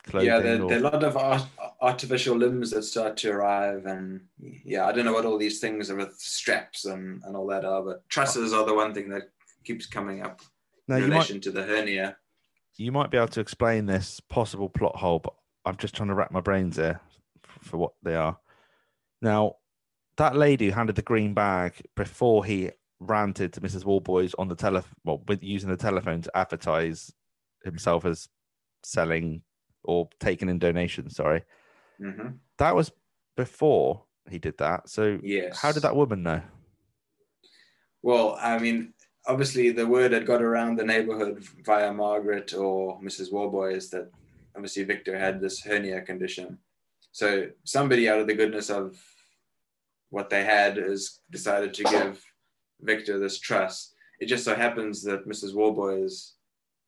clothing yeah, there, or- there are a lot of art, artificial limbs that start to arrive, and yeah, I don't know what all these things are with straps and, and all that are, but trusses are the one thing that keeps coming up now in you might relation to the hernia. you might be able to explain this possible plot hole but i'm just trying to wrap my brains here f- for what they are now that lady who handed the green bag before he ranted to mrs warboys on the telephone well with using the telephone to advertise himself as selling or taking in donations sorry hmm that was before he did that. So Yes. how did that woman know? Well, I mean, obviously the word had got around the neighborhood via Margaret or Mrs. Warboys that obviously Victor had this hernia condition. So somebody out of the goodness of what they had has decided to give Victor this truss. It just so happens that Mrs. Warboys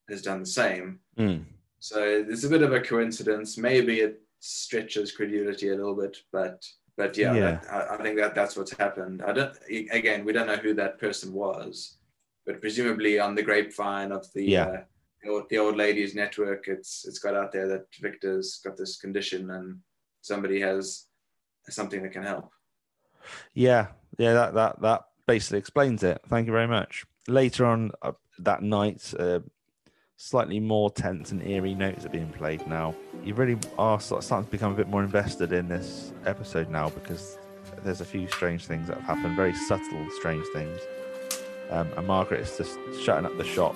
has done the same. Hmm. So it's a bit of a coincidence. Maybe it stretches credulity a little bit, but but yeah, Yeah. that- I, I think that that's what's happened. I don't. Again, we don't know who that person was, but presumably on the grapevine of the Yeah. uh, the, old, the old ladies network, it's it's got out there that Victor's got this condition and somebody has something that can help. Yeah, yeah, that that that basically explains it. Thank you very much. Later on uh, that night, uh, slightly more tense and eerie notes are being played now. You really are starting to become a bit more invested in this episode now because there's a few strange things that have happened, very subtle, strange things. Um, and Margaret is just shutting up the shop,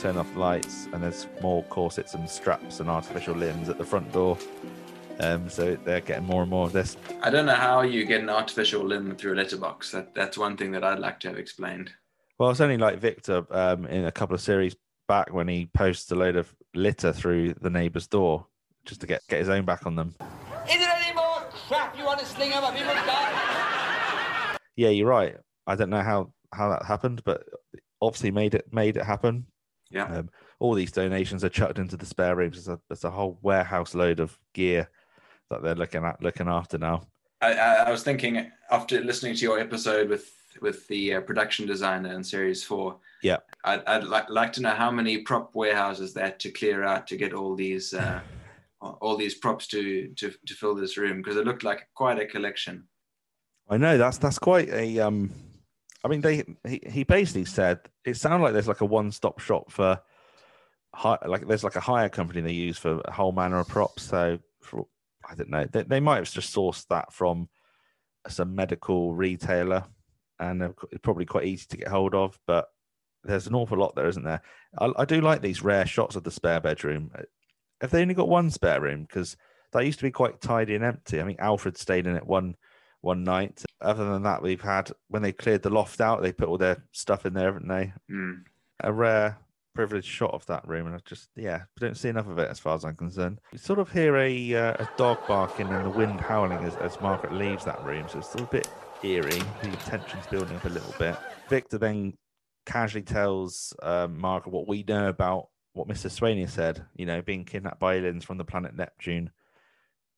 turning off the lights, and there's more corsets and straps and artificial limbs at the front door. Um, so they're getting more and more of this. I don't know how you get an artificial limb through a letterbox. That that's one thing that I'd like to have explained. Well, it's only like Victor um, in a couple of series back when he posts a load of litter through the neighbour's door just to get, get his own back on them. Is there any more crap you want to sling over people's guts? Yeah, you're right. I don't know how, how that happened, but obviously made it made it happen. Yeah. Um, all these donations are chucked into the spare rooms. There's a, there's a whole warehouse load of gear that they're looking at looking after now. I, I, was thinking after listening to your episode with with the uh, production designer in series four. Yeah. I'd, I'd like like to know how many prop warehouses they had to clear out to get all these uh, all these props to to to fill this room because it looked like quite a collection. I know that's that's quite a um I mean they he, he basically said it sounded like there's like a one-stop shop for hi, like there's like a hire company they use for a whole manner of props so for, I don't know they, they might have just sourced that from some medical retailer and it's probably quite easy to get hold of but there's an awful lot there isn't there I, I do like these rare shots of the spare bedroom have they only got one spare room because that used to be quite tidy and empty I mean Alfred stayed in it one one night. Other than that, we've had when they cleared the loft out, they put all their stuff in there, haven't they? Mm. A rare, privileged shot of that room, and I just yeah, don't see enough of it as far as I'm concerned. You sort of hear a uh, a dog barking and the wind howling as, as Margaret leaves that room, so it's still a bit eerie. The tension's building up a little bit. Victor then casually tells um, Margaret what we know about what Mr. Swaney said. You know, being kidnapped by aliens from the planet Neptune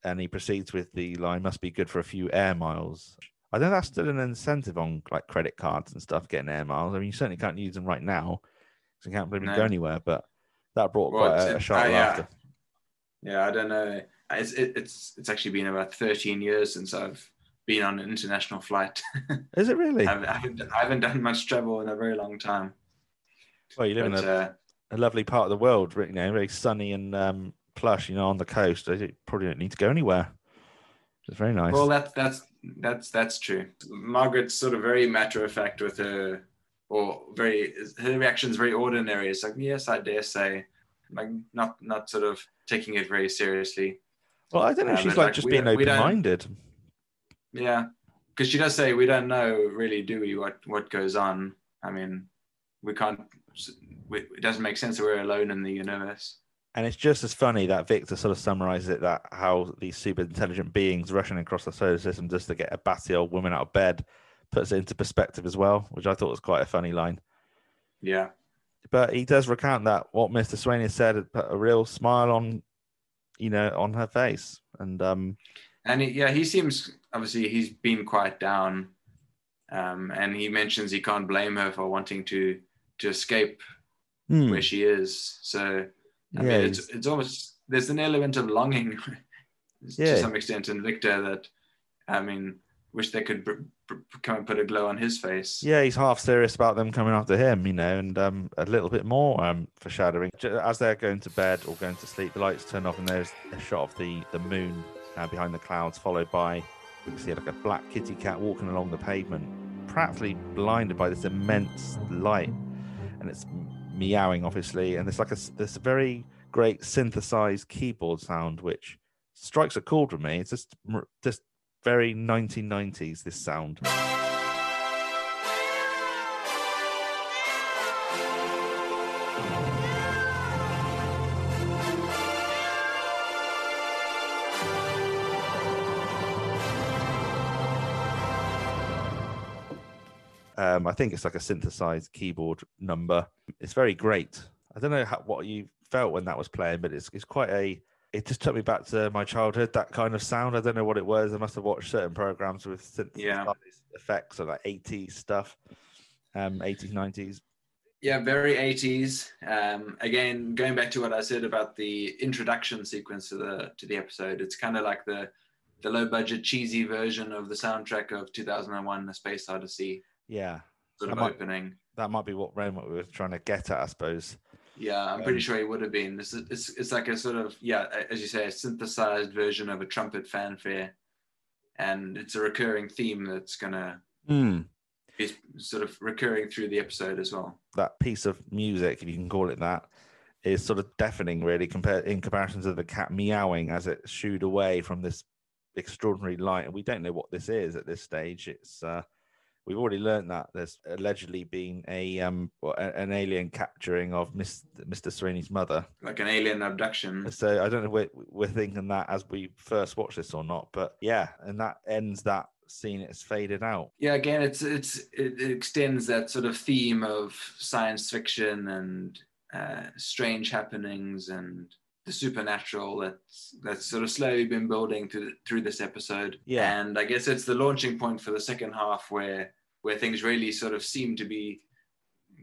and he proceeds with the line must be good for a few air miles i think that's still an incentive on like credit cards and stuff getting air miles i mean you certainly can't use them right now you can't really No. go anywhere but that brought Well, quite a, a sharp uh, yeah. laughter Yeah, I don't know. It's it, it's it's actually been about 13 years since I've been on an international flight. is it really I haven't, I haven't I haven't done much travel in a very long time. well you live But, in a, uh, a lovely part of the world you know very sunny and um, plush you know on the coast you probably don't need to go anywhere it's very nice Well, that's that's that's that's true. Margaret's sort of very matter of fact with her, or very her reaction's very ordinary. It's like yes, I dare say, like not not sort of taking it very seriously. well i don't know um, she's like like, just being don't- open-minded Yeah, because she does say we don't know really, do we? What what goes on? I mean, we can't. We, it doesn't make sense that we're alone in the universe. And it's just as funny that Victor sort of summarizes it that how these super intelligent beings rushing across the solar system just to get a batty old woman out of bed puts it into perspective as well, which I thought was quite a funny line. Yeah, But he does recount that what Mr. Swaney said had put a real smile on, you know, on her face. And um, and he, yeah, he seems obviously he's been quite down, um, and he mentions he can't blame her for wanting to to escape hmm, where she is. So I yeah, mean, it's it's almost there's an element of longing Yeah. to some extent in Victor that I mean, wish they could come and put a glow on his face. yeah, he's half serious about them coming after him, you know, and um, a little bit more um, foreshadowing. As they're going to bed or going to sleep, the lights turn off, and there's a shot of the the moon uh, behind the clouds, followed by we can see like a black kitty cat walking along the pavement, practically blinded by this immense light, and it's meowing, obviously, and there's like a this very great synthesized keyboard sound which strikes a chord with me. It's just just very 1990s. This sound. Um, I think it's like a synthesized keyboard number. It's very great. I don't know how, what you felt when that was playing, but it's it's quite a. It just took me back to my childhood. That kind of sound. I don't know what it was. I must have watched certain programs with synthesized Yeah. effects or like 80s stuff, um, 80s, 90s. Yeah, very 80s. Um, again, going back to what I said about the introduction sequence to the to the episode, it's kind of like the the low budget cheesy version of the soundtrack of 2001: A Space Odyssey Yeah, sort That of might- opening. that might be what Rome we were trying to get at, I suppose. Yeah, I'm pretty Um, sure he would have been. This is it's it's like a sort of yeah, as you say, a synthesized version of a trumpet fanfare, and it's a recurring theme that's gonna Hmm. be sort of recurring through the episode as well. that piece of music, if you can call it that, is sort of deafening, really, compared in comparison to the cat meowing as it shooed away from this extraordinary light. And we don't know what this is at this stage. It's uh, we've already learned that there's allegedly been a um an alien capturing of Miss, Mr. Swaney's mother. Like an alien abduction. So I don't know if we're, we're thinking that as we first watch this or not, but yeah, and that ends that scene. It's faded out. Yeah, again, it's it's it, it extends that sort of theme of science fiction and uh, strange happenings and the supernatural that's that's sort of slowly been building through through this episode. Yeah. and I guess it's the launching point for the second half where where things really sort of seem to be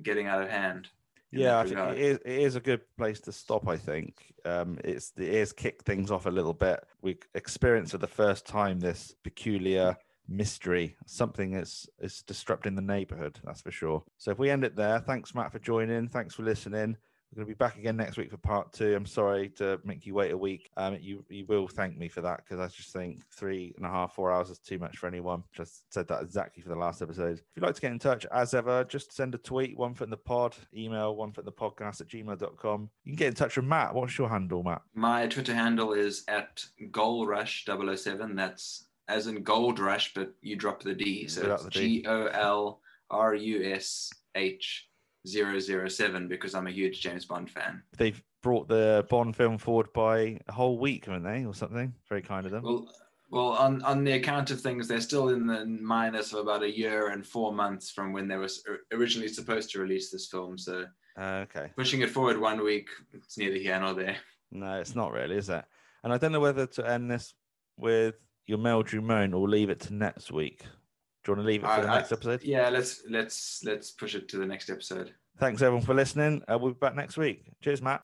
getting out of hand. Yeah, I think it is, it is a good place to stop. I think um, it's it is kick things off a little bit. We experience for the first time this peculiar mystery, something that's is disrupting the neighborhood. That's for sure. So if we end it there, thanks Matt for joining. Thanks for listening. We're going to be back again next week for part two. I'm sorry to make you wait a week. Um, you you will thank me for that because I just think three and a half, four hours is too much for anyone. Just said that exactly for the last episode. If you'd like to get in touch, as ever, just send a tweet, one foot in the pod, email one foot in the podcast at gmail.com. You can get in touch with Matt. What's your handle, Matt? My Twitter handle is at golrush007. That's as in gold rush, but you drop the D. So it's. G O L R U S H 007 because I'm a huge James Bond fan. They've brought the Bond film forward by a whole week, haven't they, or something? Very kind of them. Well, well, on, on the account of things, they're still in the minus of about a year and four months from when they were originally supposed to release this film. So Uh, okay. pushing it forward one week, it's neither here nor there. No, it's not really, is it? And I don't know whether to end this with your Meldrew moan or leave it to next week. Do you want to leave it for I- the I- next episode? Yeah, let's let's let's push it to the next episode. Thanks everyone for listening. Uh, we'll be back next week. Cheers, Matt.